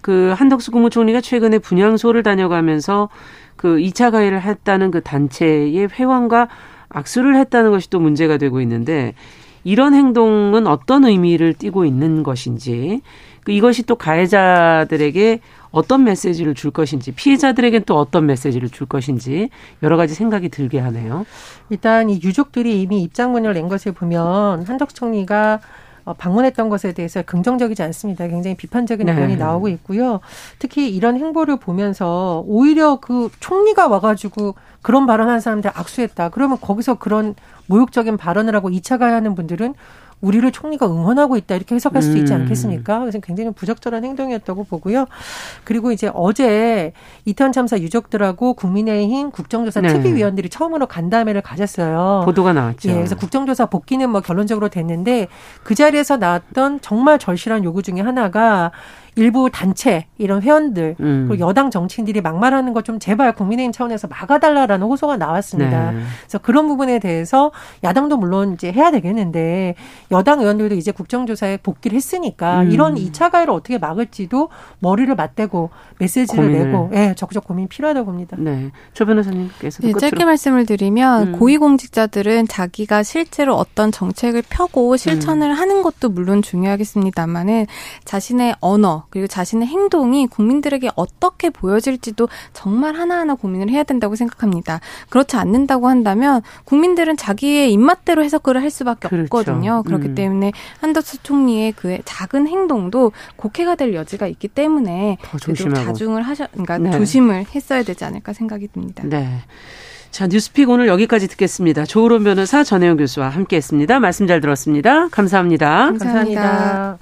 그 한덕수 국무총리가 최근에 분향소를 다녀가면서 그 2차 가해를 했다는 그 단체의 회원과 악수를 했다는 것이 또 문제가 되고 있는데 이런 행동은 어떤 의미를 띠고 있는 것인지 그 이것이 또 가해자들에게 어떤 메시지를 줄 것인지 피해자들에게는 또 어떤 메시지를 줄 것인지 여러 가지 생각이 들게 하네요. 일단 이 유족들이 이미 입장문을 낸 것을 보면 한덕 총리가 어, 방문했던 것에 대해서 긍정적이지 않습니다. 굉장히 비판적인 네. 의견이 나오고 있고요. 특히 이런 행보를 보면서 오히려 그 총리가 와가지고 그런 발언한 사람들 악수했다. 그러면 거기서 그런 모욕적인 발언을 하고 2차 가야 하는 분들은 우리를 총리가 응원하고 있다 이렇게 해석할 수 있지 음. 않겠습니까? 그래서 굉장히 부적절한 행동이었다고 보고요. 그리고 이제 어제 이태원 참사 유족들하고 국민의힘 국정조사 네. 특위위원들이 처음으로 간담회를 가졌어요. 보도가 나왔죠. 예, 그래서 국정조사 복귀는 뭐 결론적으로 됐는데 그 자리에서 나왔던 정말 절실한 요구 중에 하나가 일부 단체 이런 회원들 음. 그리고 여당 정치인들이 막말하는 것 좀 제발 국민의힘 차원에서 막아달라라는 호소가 나왔습니다. 네. 그래서 그런 부분에 대해서 야당도 물론 이제 해야 되겠는데 여당 의원들도 이제 국정조사에 복귀를 했으니까 음. 이런 2차 가해를 어떻게 막을지도 머리를 맞대고 메시지를 고민을. 내고 예, 적극적 고민 필요하다고 봅니다. 네. 조 변호사님께서 네, 짧게 말씀을 드리면 음. 고위공직자들은 자기가 실제로 어떤 정책을 펴고 실천을 음. 하는 것도 물론 중요하겠습니다만은 자신의 언어 그리고 자신의 행동이 국민들에게 어떻게 보여질지도 정말 하나하나 고민을 해야 된다고 생각합니다. 그렇지 않는다고 한다면 국민들은 자기의 입맛대로 해석을 할 수밖에 그렇죠. 없거든요. 그렇기 음. 때문에 한덕수 총리의 그 작은 행동도 곡해가 될 여지가 있기 때문에 자중을 하셔, 그러니까 네. 조심을 했어야 되지 않을까 생각이 듭니다. 네. 자, 뉴스픽 오늘 여기까지 듣겠습니다. 조으론 변호사 전혜영 교수와 함께 했습니다. 말씀 잘 들었습니다. 감사합니다. 감사합니다. 감사합니다.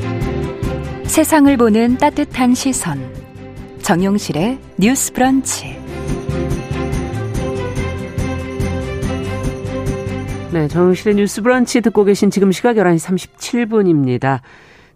세상을 보는 따뜻한 시선. 정용실의 뉴스 브런치. 네, 정용실의 뉴스 브런치 듣고 계신 지금 시각 11시 37분입니다.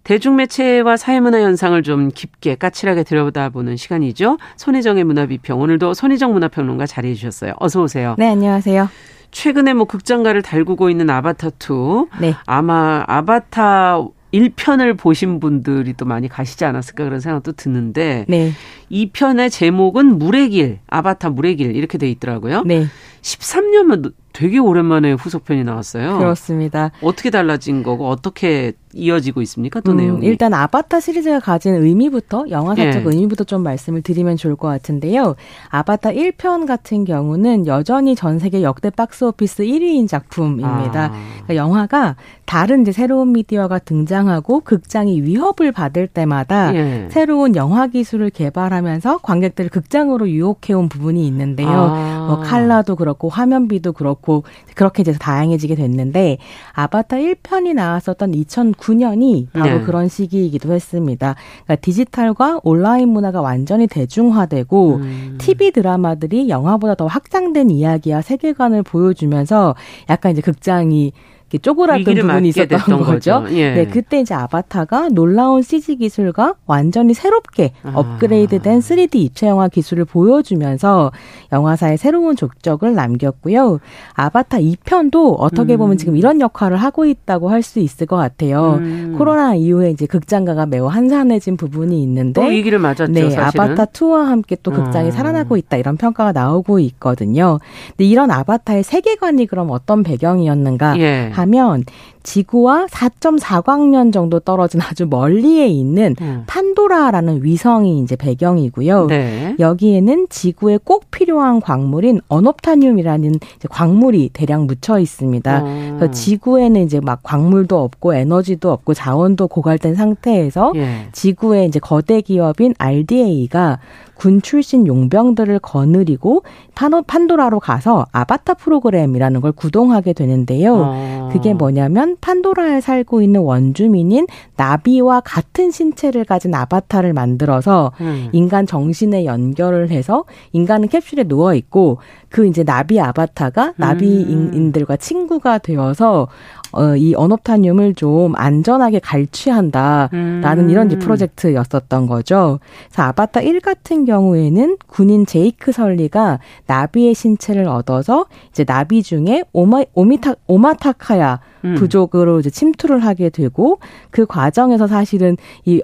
대중매체와 사회문화 현상을 좀 깊게 까칠하게 들여다보는 시간이죠. 손희정의 문화비평. 오늘도 손희정 문화평론가 자리해 주셨어요. 어서 오세요. 네, 안녕하세요. 최근에 뭐 극장가를 달구고 있는 아바타 2. 네. 아마 아바타 1편을 보신 분들이 또 많이 가시지 않았을까 그런 생각도 드는데 네. 2편의 제목은 물의 길, 아바타 물의 길 이렇게 돼 있더라고요. 네. 13년만 되게 오랜만에 후속편이 나왔어요. 그렇습니다. 어떻게 달라진 거고 어떻게 이어지고 있습니까? 또 음, 내용이. 일단 아바타 시리즈가 가진 의미부터 영화사적 예. 의미부터 좀 말씀을 드리면 좋을 것 같은데요. 아바타 1편 같은 경우는 여전히 전 세계 역대 박스 오피스 1위인 작품입니다. 아. 그러니까 영화가 다른 이제 새로운 미디어가 등장하고 극장이 위협을 받을 때마다 예. 새로운 영화 기술을 개발하 면서 관객들을 극장으로 유혹해온 부분이 있는데요. 아. 뭐 칼라도 그렇고 화면비도 그렇고 그렇게 이제 다양해지게 됐는데 아바타 1편이 나왔었던 2009 2009년이 바로 네. 그런 시기이기도 했습니다. 그러니까 디지털과 온라인 문화가 완전히 대중화되고 음. TV 드라마들이 영화보다 더 확장된 이야기와 세계관을 보여주면서 약간 이제 극장이 쪼그랐던 부분이 있었던 거죠. 거죠. 예. 네, 그때 이제 아바타가 놀라운 CG 기술과 완전히 새롭게 아. 업그레이드된 3D 입체 영화 기술을 보여주면서 영화사에 새로운 족적을 남겼고요. 아바타 2편도 어떻게 음. 보면 지금 이런 역할을 하고 있다고 할 수 있을 것 같아요. 음. 코로나 이후에 이제 극장가가 매우 한산해진 부분이 있는데 또 위기를 맞았죠. 네, 사실은. 아바타 2와 함께 또 극장이 음. 살아나고 있다 이런 평가가 나오고 있거든요. 근데 이런 아바타의 세계관이 그럼 어떤 배경이었는가 예. 하면 지구와 4.4광년 정도 떨어진 아주 멀리에 있는 음. 판도라라는 위성이 이제 배경이고요. 네. 여기에는 지구에 꼭 필요한 광물인 어놉타늄이라는 광물이 대량 묻혀 있습니다. 음. 그래서 지구에는 이제 막 광물도 없고 에너지도 없고 자원도 고갈된 상태에서 예. 지구의 이제 거대 기업인 RDA가 군 출신 용병들을 거느리고 판도라로 가서 아바타 프로그램이라는 걸 구동하게 되는데요. 아. 그게 뭐냐면 판도라에 살고 있는 원주민인 나비와 같은 신체를 가진 아바타를 만들어서 음. 인간 정신에 연결을 해서 인간은 캡슐에 누워 있고 그 이제 나비 아바타가 나비인들과 친구가 되어서 어, 이 언업타늄을 좀 안전하게 갈취한다라는 음. 이런 이제 프로젝트였었던 거죠. 그래서 아바타 1 같은 경우에는 군인 제이크 설리가 나비의 신체를 얻어서 이제 나비 중에 오마 오미타 오마타카야 음. 부족으로 이제 침투를 하게 되고 그 과정에서 사실은 이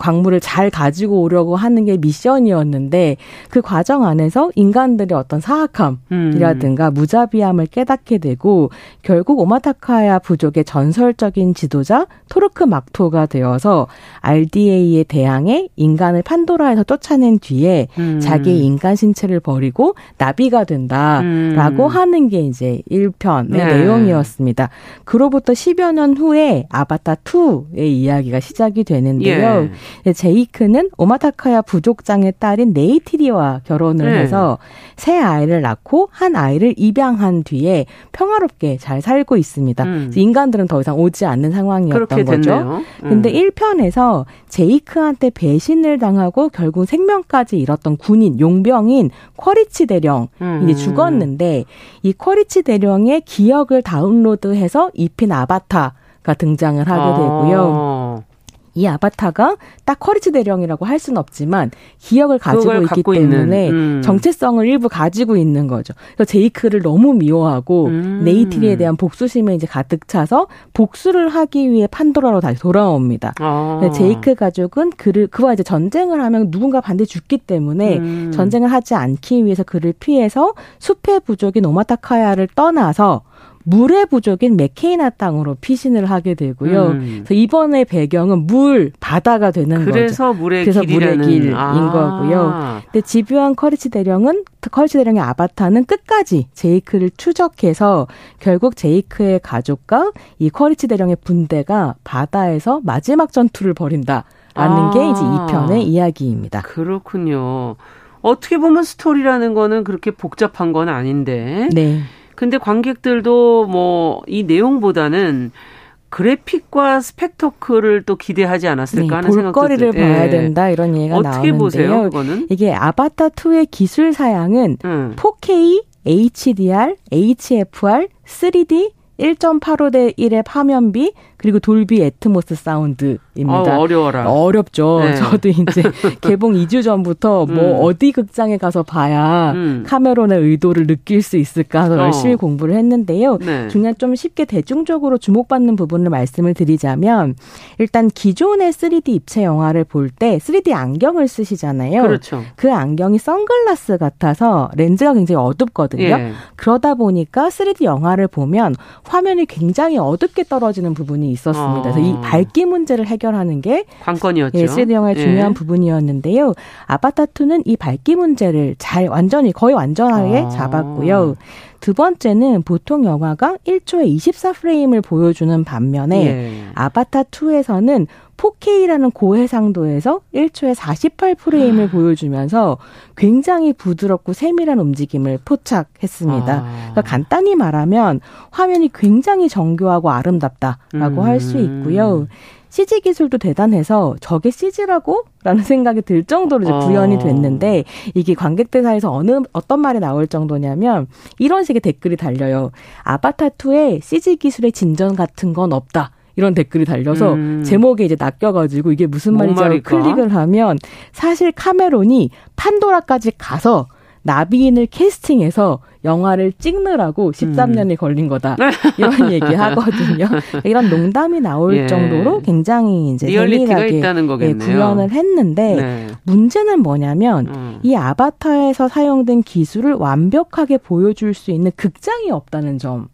광물을 잘 가지고 오려고 하는 게 미션이었는데 그 과정 안에서 인간들의 어떤 사악함이라든가 음. 무자비함을 깨닫게 되고 결국 오마타카야 부족의 전설적인 지도자 토르크 막토가 되어서 RDA에 대항해 인간을 판도라에서 쫓아낸 뒤에 음. 자기의 인간 신체를 버리고 나비가 된다라고 음. 하는 게 이제 1편의 네. 내용이었습니다. 그로부터 10여 년 후에 아바타 2의 이야기가 시작이 되는데요. 예. 네, 제이크는 오마타카야 부족장의 딸인 네이티리와 결혼을 네. 해서 새 아이를 낳고 한 아이를 입양한 뒤에 평화롭게 잘 살고 있습니다. 음. 인간들은 더 이상 오지 않는 상황이었던 거죠. 음. 근데 1편에서 제이크한테 배신을 당하고 결국 생명까지 잃었던 군인 용병인 쿼리치 대령이 음. 죽었는데 이 쿼리치 대령의 기억을 다운로드해서 입힌 아바타가 등장을 하게 되고요. 아. 이 아바타가 딱 커리치 대령이라고 할 수는 없지만 기억을 가지고 있기 때문에 음. 정체성을 일부 가지고 있는 거죠. 그래서 제이크를 너무 미워하고 음. 네이티리에 대한 복수심에 이제 가득 차서 복수를 하기 위해 판도라로 다시 돌아옵니다. 아. 제이크 가족은 그를 그와 이제 전쟁을 하면 누군가 반드시 죽기 때문에 음. 전쟁을 하지 않기 위해서 그를 피해서 숲의 부족인 오마타카야를 떠나서 물의 부족인 멧카이나 땅으로 피신을 하게 되고요. 음. 그래서 이번에 배경은 물 바다가 되는 그래서 거죠. 물의 그래서 길이라는. 물의 길인 아. 거고요. 근데 집요한 쿼리치 대령은 쿼리치 대령의 아바타는 끝까지 제이크를 추적해서 결국 제이크의 가족과 이 쿼리치 대령의 분대가 바다에서 마지막 전투를 벌인다 라는 아. 게 이제 이 편의 이야기입니다. 그렇군요. 어떻게 보면 스토리라는 거는 그렇게 복잡한 건 아닌데. 네. 근데 관객들도 뭐 이 내용보다는 그래픽과 스펙터클을 또 기대하지 않았을까 네, 하는 생각도 볼거리를 봐야 예. 된다 이런 얘기가 어떻게 나오는데요. 보세요, 그거는? 이게 아바타 2의 기술 사양은 음. 4K, HDR, HFR, 3D, 1.85대 1의 화면비 그리고 돌비 애트모스 사운드입니다. 아, 어려워라. 어렵죠. 네. 저도 이제 개봉 2주 전부터 뭐 음. 어디 극장에 가서 봐야 음. 카메론의 의도를 느낄 수 있을까 어. 열심히 공부를 했는데요. 네. 중요한 좀 쉽게 대중적으로 주목받는 부분을 말씀을 드리자면 일단 기존의 3D 입체 영화를 볼 때 3D 안경을 쓰시잖아요. 그렇죠. 그 안경이 선글라스 같아서 렌즈가 굉장히 어둡거든요. 예. 그러다 보니까 3D 영화를 보면 화면이 굉장히 어둡게 떨어지는 부분이 있었습니다. 그래서 이 아. 밝기 문제를 해결하는 게 관건이었죠. 예, 3D 영화의 예. 중요한 부분이었는데요. 아바타 2는 이 밝기 문제를 잘 완전히 거의 완전하게 아. 잡았고요. 두 번째는 보통 영화가 1초에 24프레임을 보여주는 반면에 예. 아바타 2에서는 4K라는 고해상도에서 1초에 48프레임을 아. 보여주면서 굉장히 부드럽고 세밀한 움직임을 포착했습니다. 아. 그러니까 간단히 말하면 화면이 굉장히 정교하고 아름답다라고 음. 할수 있고요. CG 기술도 대단해서 저게 CG라고? 라는 생각이 들 정도로 이제 구현이 어. 됐는데 이게 관객들 사이에서 어느 어떤 말이 나올 정도냐면 이런 식의 댓글이 달려요. 아바타 2에 CG 기술의 진전 같은 건 없다. 이런 댓글이 달려서 음. 제목에 이제 낚여가지고 이게 무슨 말인지 클릭을 하면 사실 카메론이 판도라까지 가서 나비인을 캐스팅해서 영화를 찍느라고 13년이 음. 걸린 거다. 이런 얘기 하거든요. 이런 농담이 나올 예. 정도로 굉장히 이제 리얼리티가 예, 구현을 했는데 네. 문제는 뭐냐면 음. 이 아바타에서 사용된 기술을 완벽하게 보여줄 수 있는 극장이 없다는 점.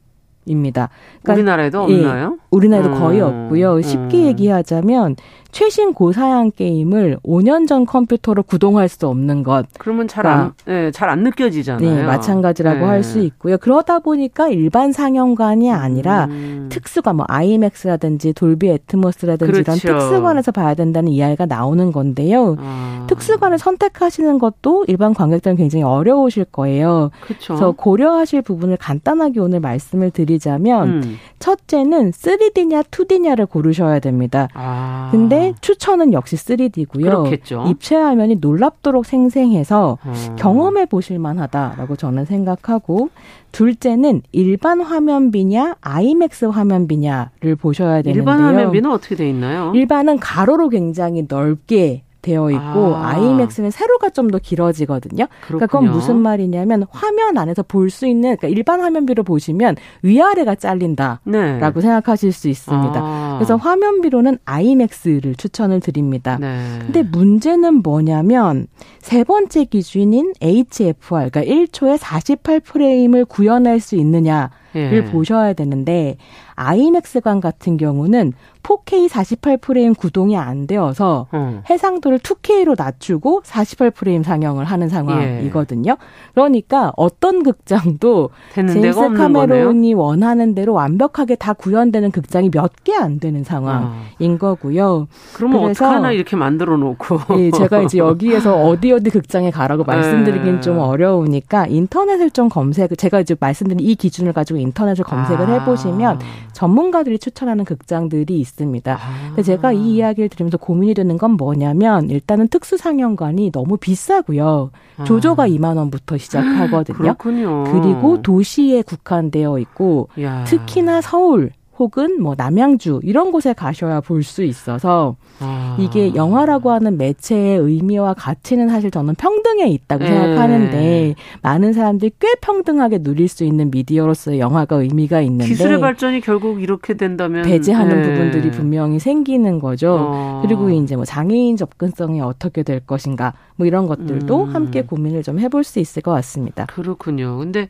입니다. 그러니까 우리나라에도 예, 없나요? 우리나라에도 음. 거의 없고요. 쉽게 음. 얘기하자면 최신 고사양 게임을 5년 전 컴퓨터로 구동할 수 없는 것. 그러면 잘 안, 네, 잘안 느껴지잖아요. 네, 마찬가지라고 네. 할수 있고요. 그러다 보니까 일반 상영관이 아니라 음. 특수관, 뭐 아이맥스라든지 돌비 애트모스라든지 그렇죠. 이런 특수관에서 봐야 된다는 이야기가 나오는 건데요. 아. 특수관을 선택하시는 것도 일반 관객들은 굉장히 어려우실 거예요. 그렇죠. 그래서 고려하실 부분을 간단하게 오늘 말씀을 드리 드리자면 음. 첫째는 3D냐 2D냐를 고르셔야 됩니다. 아. 근데 추천은 역시 3D고요. 그렇겠죠. 입체 화면이 놀랍도록 생생해서 음. 경험해 보실 만하다라고 저는 생각하고 둘째는 일반 화면비냐 아이맥스 화면비냐를 보셔야 되는데요. 일반 화면비는 어떻게 돼 있나요? 일반은 가로로 굉장히 넓게 되어 있고 아. 이맥스는 세로가 좀 더 길어지거든요. 그렇군요. 그러니까 그건 무슨 말이냐면 화면 안에서 볼 수 있는 그러니까 일반 화면비로 보시면 위아래가 잘린다라고 네. 생각하실 수 있습니다. 아. 그래서 화면비로는 아이맥스를 추천을 드립니다. 네. 근데 문제는 뭐냐면 세 번째 기준인 HFR 그러니까 1초에 48프레임을 구현할 수 있느냐 를 예. 보셔야 되는데 아이맥스관 같은 경우는 4K 48프레임 구동이 안 되어서 음. 해상도를 2K로 낮추고 48프레임 상영을 하는 상황이거든요. 예. 그러니까 어떤 극장도 제임스 카메론이 원하는 대로 완벽하게 다 구현되는 극장이 몇 개 안 되는 상황인 아. 거고요. 그러면 어떡하나 이렇게 만들어 놓고. 예, 제가 이제 여기에서 어디 어디 극장에 가라고 예. 말씀드리긴 좀 어려우니까 인터넷을 좀 검색, 제가 이제 말씀드린 이 기준을 가지고 인터넷을 검색을 아. 해보시면 전문가들이 추천하는 극장들이 있 습니다. 아. 제가 이 이야기를 들으면서 고민이 되는 건 뭐냐면 일단은 특수 상영관이 너무 비싸고요. 아. 조조가 2만 원부터 시작하거든요. 그렇군요. 그리고 도시에 국한되어 있고 야. 특히나 서울 혹은 뭐 남양주 이런 곳에 가셔야 볼 수 있어서 아. 이게 영화라고 하는 매체의 의미와 가치는 사실 저는 평등에 있다고 네. 생각하는데 많은 사람들이 꽤 평등하게 누릴 수 있는 미디어로서의 영화가 의미가 있는데 기술의 발전이 결국 이렇게 된다면 배제하는 네. 부분들이 분명히 생기는 거죠. 어. 그리고 이제 뭐 장애인 접근성이 어떻게 될 것인가 뭐 이런 것들도 음. 함께 고민을 좀 해볼 수 있을 것 같습니다. 그렇군요. 근데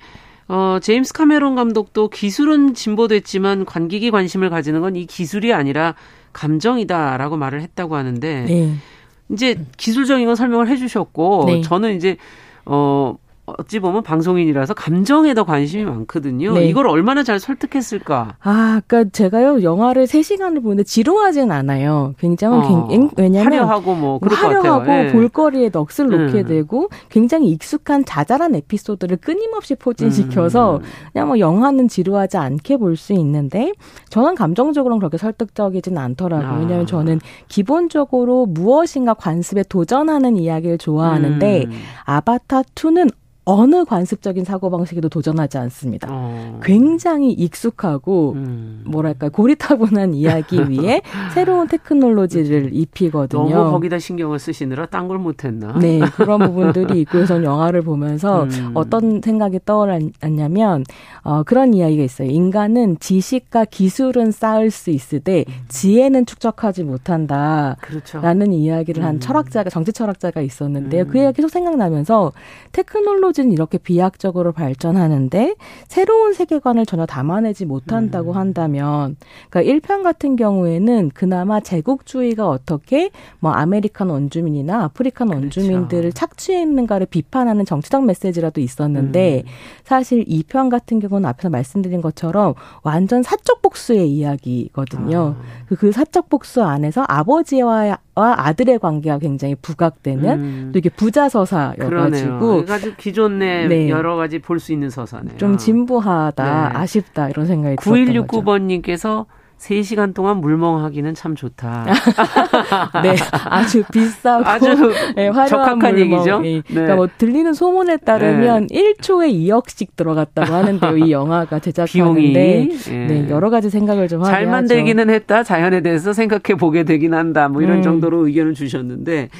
어, 제임스 카메론 감독도 기술은 진보됐지만 관객이 관심을 가지는 건 이 기술이 아니라 감정이다라고 말을 했다고 하는데 네. 이제 기술적인 건 설명을 해주셨고 네. 저는 이제 어 어찌 보면 방송인이라서 감정에 더 관심이 많거든요. 네. 이걸 얼마나 잘 설득했을까? 아, 그러니까 제가요 영화를 3 시간을 보는데 지루하진 않아요. 굉장히 어, 왜냐면 화려하고 뭐 그럴 화려하고 네. 볼거리에 넋을 놓게 음. 되고 굉장히 익숙한 자잘한 에피소드를 끊임없이 포진시켜서 음. 그냥 뭐 영화는 지루하지 않게 볼 수 있는데 저는 감정적으로는 그렇게 설득적이진 않더라고요. 아. 왜냐하면 저는 기본적으로 무엇인가 관습에 도전하는 이야기를 좋아하는데 음. 아바타 2는 어느 관습적인 사고방식에도 도전하지 않습니다. 어. 굉장히 익숙하고, 음. 뭐랄까, 고리타분한 이야기 위에 새로운 테크놀로지를 입히거든요. 너무 거기다 신경을 쓰시느라 딴 걸 못했나? 네, 그런 부분들이 있고, 그래서 영화를 보면서 음. 어떤 생각이 떠올랐냐면, 어, 그런 이야기가 있어요. 인간은 지식과 기술은 쌓을 수 있으되, 지혜는 축적하지 못한다. 그렇죠. 라는 이야기를 한 음. 철학자가, 정치 철학자가 있었는데요. 그 음. 이야기 계속 생각나면서, 테크놀로지 테크놀로지는 이렇게 비약적으로 발전하는데 새로운 세계관을 전혀 담아내지 못한다고 음. 한다면 그러니까 1편 같은 경우에는 그나마 제국주의가 어떻게 뭐 American 원주민이나 African 그렇죠. 원주민들을 착취했는가를 비판하는 정치적 메시지라도 있었는데 음. 사실 2편 같은 경우는 앞에서 말씀드린 것처럼 완전 사적 복수의 이야기거든요. 아. 그, 그 사적 복수 안에서 아버지와 아들의 관계가 굉장히 부각되는 음. 또 이게 부자 서사여가지고 기존 내 네. 여러 가지 볼 수 있는 서사네요. 좀 진부하다, 네. 아쉽다 이런 생각이 들었던 9169번님께서 3시간 동안 물멍하기는 참 좋다. 네, 아주 비싸고 아주 네, 화려한 물멍. 얘기죠. 네. 그러니까 뭐 들리는 소문에 따르면 네. 1초에 2억씩 들어갔다고 하는데요. 이 영화가 제작하는데 네. 네, 여러 가지 생각을 좀 하게 잘 만들기는 했다. 자연에 대해서 생각해 보게 되긴 한다. 뭐 이런 음. 정도로 의견을 주셨는데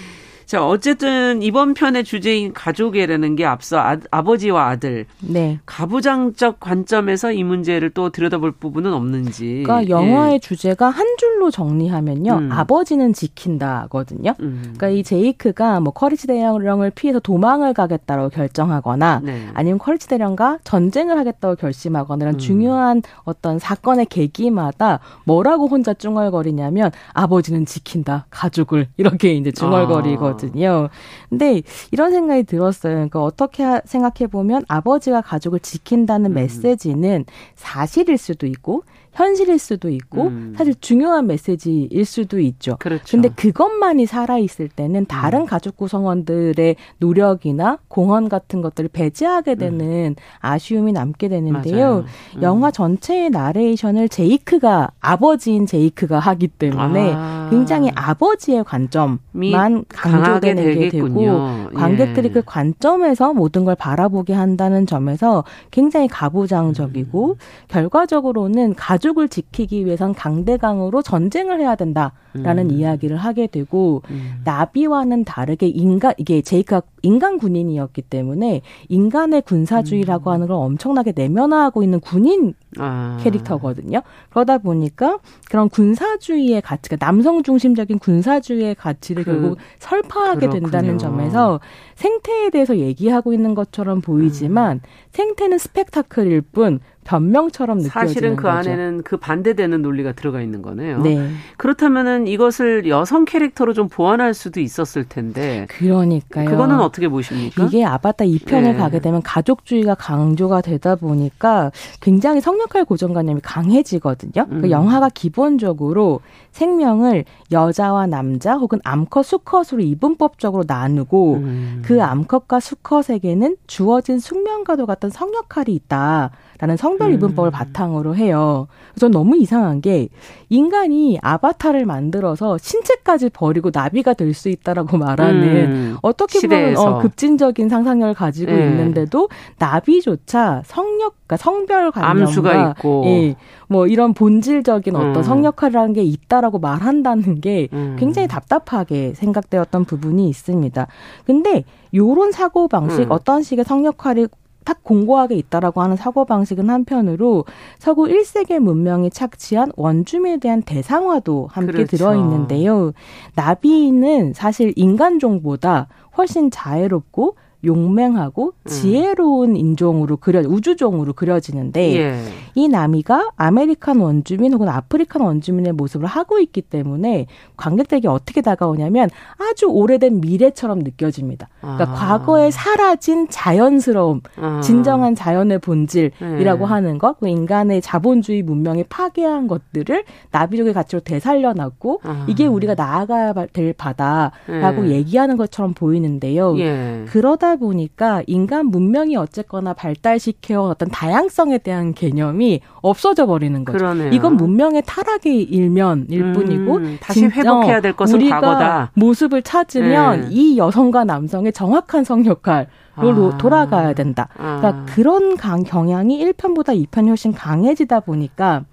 자, 어쨌든 이번 편의 주제인 가족이라는 게 앞서 아, 버지와 아들. 네. 가부장적 관점에서 이 문제를 또 들여다볼 부분은 없는지. 그러니까 영화의 예. 주제가 한 줄로 정리하면요. 음. 아버지는 지킨다거든요. 음. 그러니까 이 제이크가 뭐 커리치 대령을 피해서 도망을 가겠다고 결정하거나 네. 아니면 커리치 대령과 전쟁을 하겠다고 결심하거나 이런 음. 중요한 어떤 사건의 계기마다 뭐라고 혼자 쭝얼거리냐면 아버지는 지킨다. 가족을 이렇게 이제 쭝얼거리거든요. 아. 거거든요. 근데 이런 생각이 들었어요. 그러니까 어떻게 생각해 보면 아버지가 가족을 지킨다는 음. 메시지는 사실일 수도 있고 현실일 수도 있고 음. 사실 중요한 메시지일 수도 있죠. 그렇죠. 근데 그것만이 살아 있을 때는 다른 음. 가족 구성원들의 노력이나 공헌 같은 것들을 배제하게 음. 되는 음. 아쉬움이 남게 되는데요. 음. 영화 전체의 나레이션을 제이크가 아버지인 제이크가 하기 때문에 아. 굉장히 아버지의 관점만 강조되는 게 되고 예. 관객들이 그 관점에서 모든 걸 바라보게 한다는 점에서 굉장히 가부장적이고 음. 결과적으로는 가족 을 지키기 위해선 강대강으로 전쟁을 해야 된다라는 음. 이야기를 하게 되고 음. 나비와는 다르게 인간 이게 제이크가 인간 군인이었기 때문에 인간의 군사주의라고 음. 하는 걸 엄청나게 내면화하고 있는 군인 아. 캐릭터거든요. 그러다 보니까 그런 군사주의의 가치가 남성 중심적인 군사주의의 가치를 그, 결국 설파하게 그렇군요. 된다는 점에서 생태에 대해서 얘기하고 있는 것처럼 보이지만 음. 생태는 스펙타클일 뿐 변명처럼 느껴지는 사실은 그 거죠. 안에는 그 반대되는 논리가 들어가 있는 거네요. 네. 그렇다면은 이것을 여성 캐릭터로 좀 보완할 수도 있었을 텐데. 그러니까요. 그거는 어떻게 보십니까? 이게 아바타 2편을 네. 가게 되면 가족주의가 강조가 되다 보니까 굉장히 성역할 고정관념이 강해지거든요. 그 음. 그 영화가 기본적으로 생명을 여자와 남자 혹은 암컷, 수컷으로 이분법적으로 나누고 음. 그 암컷과 수컷에게는 주어진 숙명과도 같은 성역할이 있다 라는 성별 이분법을 음. 바탕으로 해요. 전 너무 이상한 게 인간이 아바타를 만들어서 신체까지 버리고 나비가 될 수 있다라고 말하는 음. 어떻게 보면 어, 급진적인 상상력을 가지고 네. 있는데도 나비조차 성역 그러니까 성별 관념과 예, 뭐 이런 본질적인 어떤 음. 성역할이라는 게 있다라고 말한다는 게 음. 굉장히 답답하게 생각되었던 부분이 있습니다. 근데 요런 사고 방식 음. 어떤 식의 성역할이 딱 공고하게 있다라고 하는 사고 방식은 한편으로 서구 1세기 문명이 착취한 원주민에 대한 대상화도 함께 그렇죠. 들어 있는데요. 나비는 사실 인간종보다 훨씬 자애롭고 용맹하고 음. 지혜로운 음. 인종으로 그려 우주종으로 그려지는데 예. 이 나비가 American 원주민 혹은 African 원주민의 모습을 하고 있기 때문에 관객들에게 어떻게 다가오냐면 아주 오래된 미래처럼 느껴집니다. 그러니까 아. 과거에 사라진 자연스러움, 아. 진정한 자연의 본질이라고 예. 하는 것, 그 인간의 자본주의 문명이 파괴한 것들을 나비족의 가치로 되살려놨고 아. 이게 우리가 나아가야 될 바라고 예. 얘기하는 것처럼 보이는데요. 예. 그러다 보니까 인간 문명이 어쨌거나 발달시켜 어떤 다양성에 대한 개념이 없어져 버리는 거죠. 그러네요. 이건 문명의 타락의 일면일 음, 뿐이고 다시 회복해야 될 것은 우리가 과거의 모습을 찾으면 네. 이 여성과 남성의 정확한 성 역할 로 아. 돌아가야 된다. 그러니까 아. 그런 강, 경향이 1편보다 2편이 훨씬 강해지다 보니까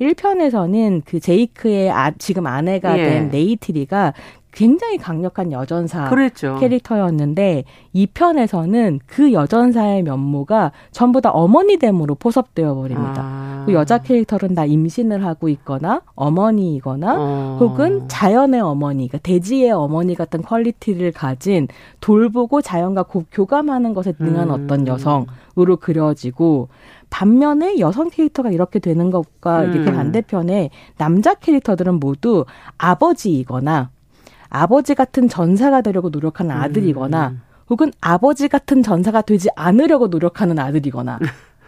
1편에서는 그 제이크의 아, 지금 아내가 예. 된 네이티리가 굉장히 강력한 여전사 그랬죠. 캐릭터였는데 이 편에서는 그 여전사의 면모가 전부 다 어머니 됨으로 포섭되어 버립니다. 아. 그 여자 캐릭터는 다 임신을 하고 있거나 어머니이거나 어. 혹은 자연의 어머니, 그러니까 대지의 어머니 같은 quality를 가진 돌보고 자연과 고, 교감하는 것에 능한 음. 어떤 여성으로 그려지고 반면에 여성 캐릭터가 이렇게 되는 것과 음. 이렇게 반대편에 남자 캐릭터들은 모두 아버지이거나 아버지 같은 전사가 되려고 노력하는 음. 아들이거나 음. 혹은 아버지 같은 전사가 되지 않으려고 노력하는 아들이거나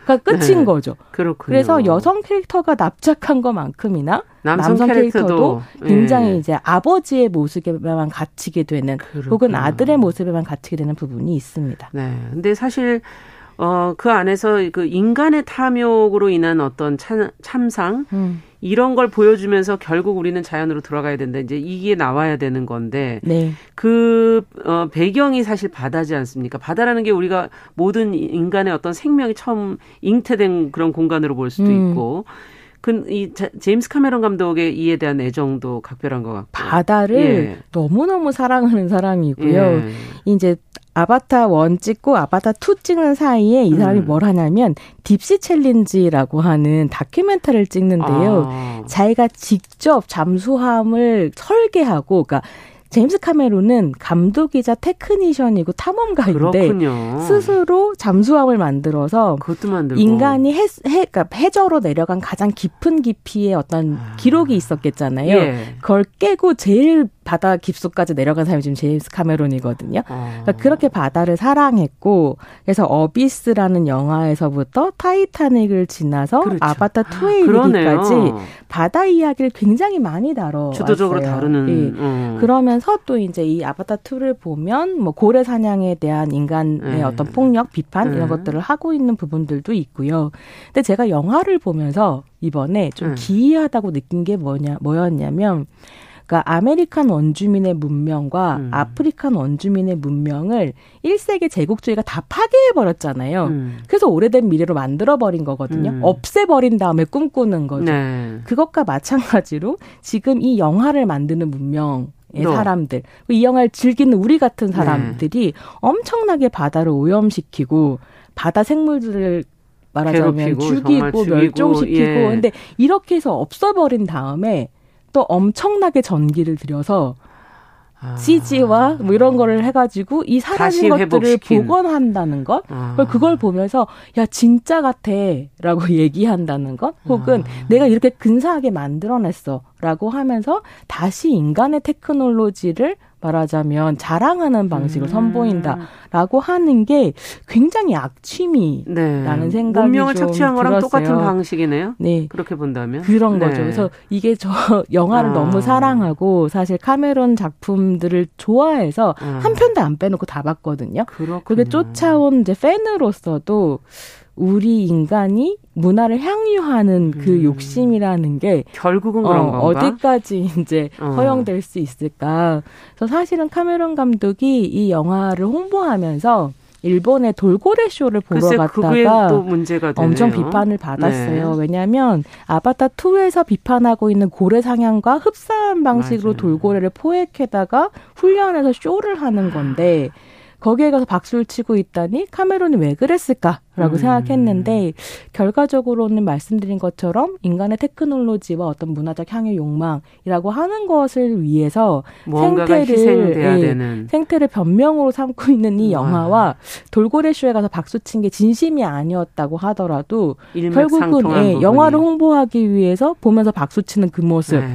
가 끝인 네. 거죠. 그렇군요. 그래서 여성 캐릭터가 납작한 것만큼이나 남성, 남성 캐릭터도 굉장히 예. 이제 아버지의 모습에만 갇히게 되는 그렇구나. 혹은 아들의 모습에만 갇히게 되는 부분이 있습니다. 네. 근데 사실 어, 그 안에서 그 인간의 탐욕으로 인한 어떤 참, 참상, 음. 이런 걸 보여주면서 결국 우리는 자연으로 들어가야 된다. 이제 이게 나와야 되는 건데, 네. 그, 어, 배경이 사실 바다지 않습니까? 바다라는 게 우리가 모든 인간의 어떤 생명이 처음 잉태된 그런 공간으로 볼 수도 음. 있고, 그이 제임스 카메론 감독의 이에 대한 애정도 각별한 것 같고 바다를 예. 너무 너무 사랑하는 사람이고요. 예. 이제 아바타 one 찍고 아바타 two 찍는 사이에 이 사람이 음. 뭘 하냐면 Deepsea Challenge라고 하는 다큐멘터리를 찍는데요. 아. 자기가 직접 잠수함을 설계하고 그러니까 제임스 카메론은 감독이자 technician이고 탐험가인데 그렇군요. 스스로 잠수함을 만들어서 인간이 해, 해, 그러니까 해저로 내려간 가장 깊은 깊이의 어떤 아. 기록이 있었겠잖아요. 예. 그걸 깨고 제일 바다 깊숙까지 내려간 사람이 지금 제임스 카메론이거든요. 아. 그러니까 그렇게 바다를 사랑했고 그래서 Abyss라는 영화에서부터 타이타닉을 지나서 그렇죠. 아바타 2에 이르기까지 바다 이야기를 굉장히 많이 다뤄 주도적으로 다루는. 예. 음. 그러면서 또 이제 이 아바타 2를 보면 뭐 고래 사냥에 대한 인간의 네. 어떤 폭력, 비판 이런 네. 것들을 하고 있는 부분들도 있고요. 근데 제가 영화를 보면서 이번에 좀 네. 기이하다고 느낀 게 뭐냐 뭐였냐면 그러니까 American 원주민의 문명과 음. African 원주민의 문명을 1세기 제국주의가 다 파괴해 버렸잖아요. 음. 그래서 오래된 미래로 만들어 버린 거거든요. 음. 없애 버린 다음에 꿈꾸는 거죠. 네. 그것과 마찬가지로 지금 이 영화를 만드는 문명 의 사람들, 이 영화를 즐기는 우리 같은 사람들이 네. 엄청나게 바다를 오염시키고 바다 생물들을 말하자면 괴롭히고, 죽이고 멸종시키고 예. 근데 이렇게 해서 없어버린 다음에 또 엄청나게 전기를 들여서 아. CG와 뭐 이런 거를 해가지고 이 사라진 것들을 회복시킨. 복원한다는 것, 아. 그걸 보면서 야 진짜 같아라고 얘기한다는 것, 혹은 아. 내가 이렇게 근사하게 만들어냈어라고 하면서 다시 인간의 테크놀로지를 말하자면 자랑하는 방식을 음. 선보인다라고 하는 게 굉장히 악취미라는 네. 생각이 문명을 착취한 거랑 똑같은 방식이네요. 네, 그렇게 본다면 그런 네. 거죠. 그래서 이게 저 영화를 아. 너무 사랑하고 사실 카메론 작품들을 좋아해서 아. 한 편도 안 빼놓고 다 봤거든요. 그렇군요. 그게 쫓아온 이제 팬으로서도 우리 인간이 문화를 향유하는 그 음. 욕심이라는 게 결국은 그런 어, 어디까지 이제 어. 허용될 수 있을까? 그래서 사실은 카메론 감독이 이 영화를 홍보하면서 일본의 돌고래 쇼를 보러 갔다가 엄청 비판을 받았어요. 네. 왜냐하면 아바타 2에서 비판하고 있는 고래 상향과 흡사한 방식으로 맞아요. 돌고래를 포획해다가 훈련해서 쇼를 하는 건데 거기에 가서 박수를 치고 있다니 카메론이 왜 그랬을까 라고 음. 생각했는데 결과적으로는 말씀드린 것처럼 인간의 테크놀로지와 어떤 문화적 향유 욕망이라고 하는 것을 위해서 생태를 예, 생태를 변명으로 삼고 있는 이 영화와 돌고래 쇼에 가서 박수 친 게 진심이 아니었다고 하더라도 결국은 예, 영화를 홍보하기 위해서 보면서 박수 치는 그 모습. 네.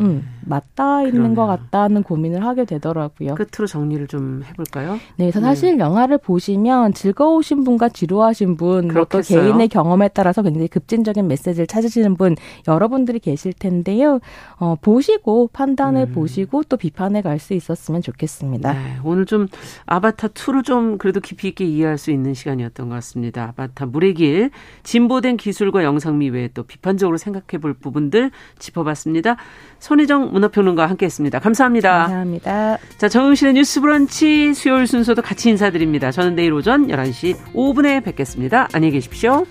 음. 맞닿아 있는 것 같다는 고민을 하게 되더라고요. 끝으로 정리를 좀 해볼까요? 네, 사실 네. 영화를 보시면 즐거우신 분과 지루하신 분, 또 개인의 경험에 따라서 굉장히 급진적인 메시지를 찾으시는 분 여러분들이 계실 텐데요. 어, 보시고 판단을 음. 보시고 또 비판해 갈 수 있었으면 좋겠습니다. 네, 오늘 좀 아바타 2를 좀 그래도 깊이 있게 이해할 수 있는 시간이었던 것 같습니다. 아바타 물의 길 진보된 기술과 영상미 외에 또 비판적으로 생각해 볼 부분들 짚어봤습니다. 손희정 문화평론가와 함께했습니다. 감사합니다. 감사합니다. 자, 정용실의 뉴스 브런치 수요일 순서도 같이 인사드립니다. 저는 내일 오전 11시 5분에 뵙겠 습니다. 안녕히 계십시오.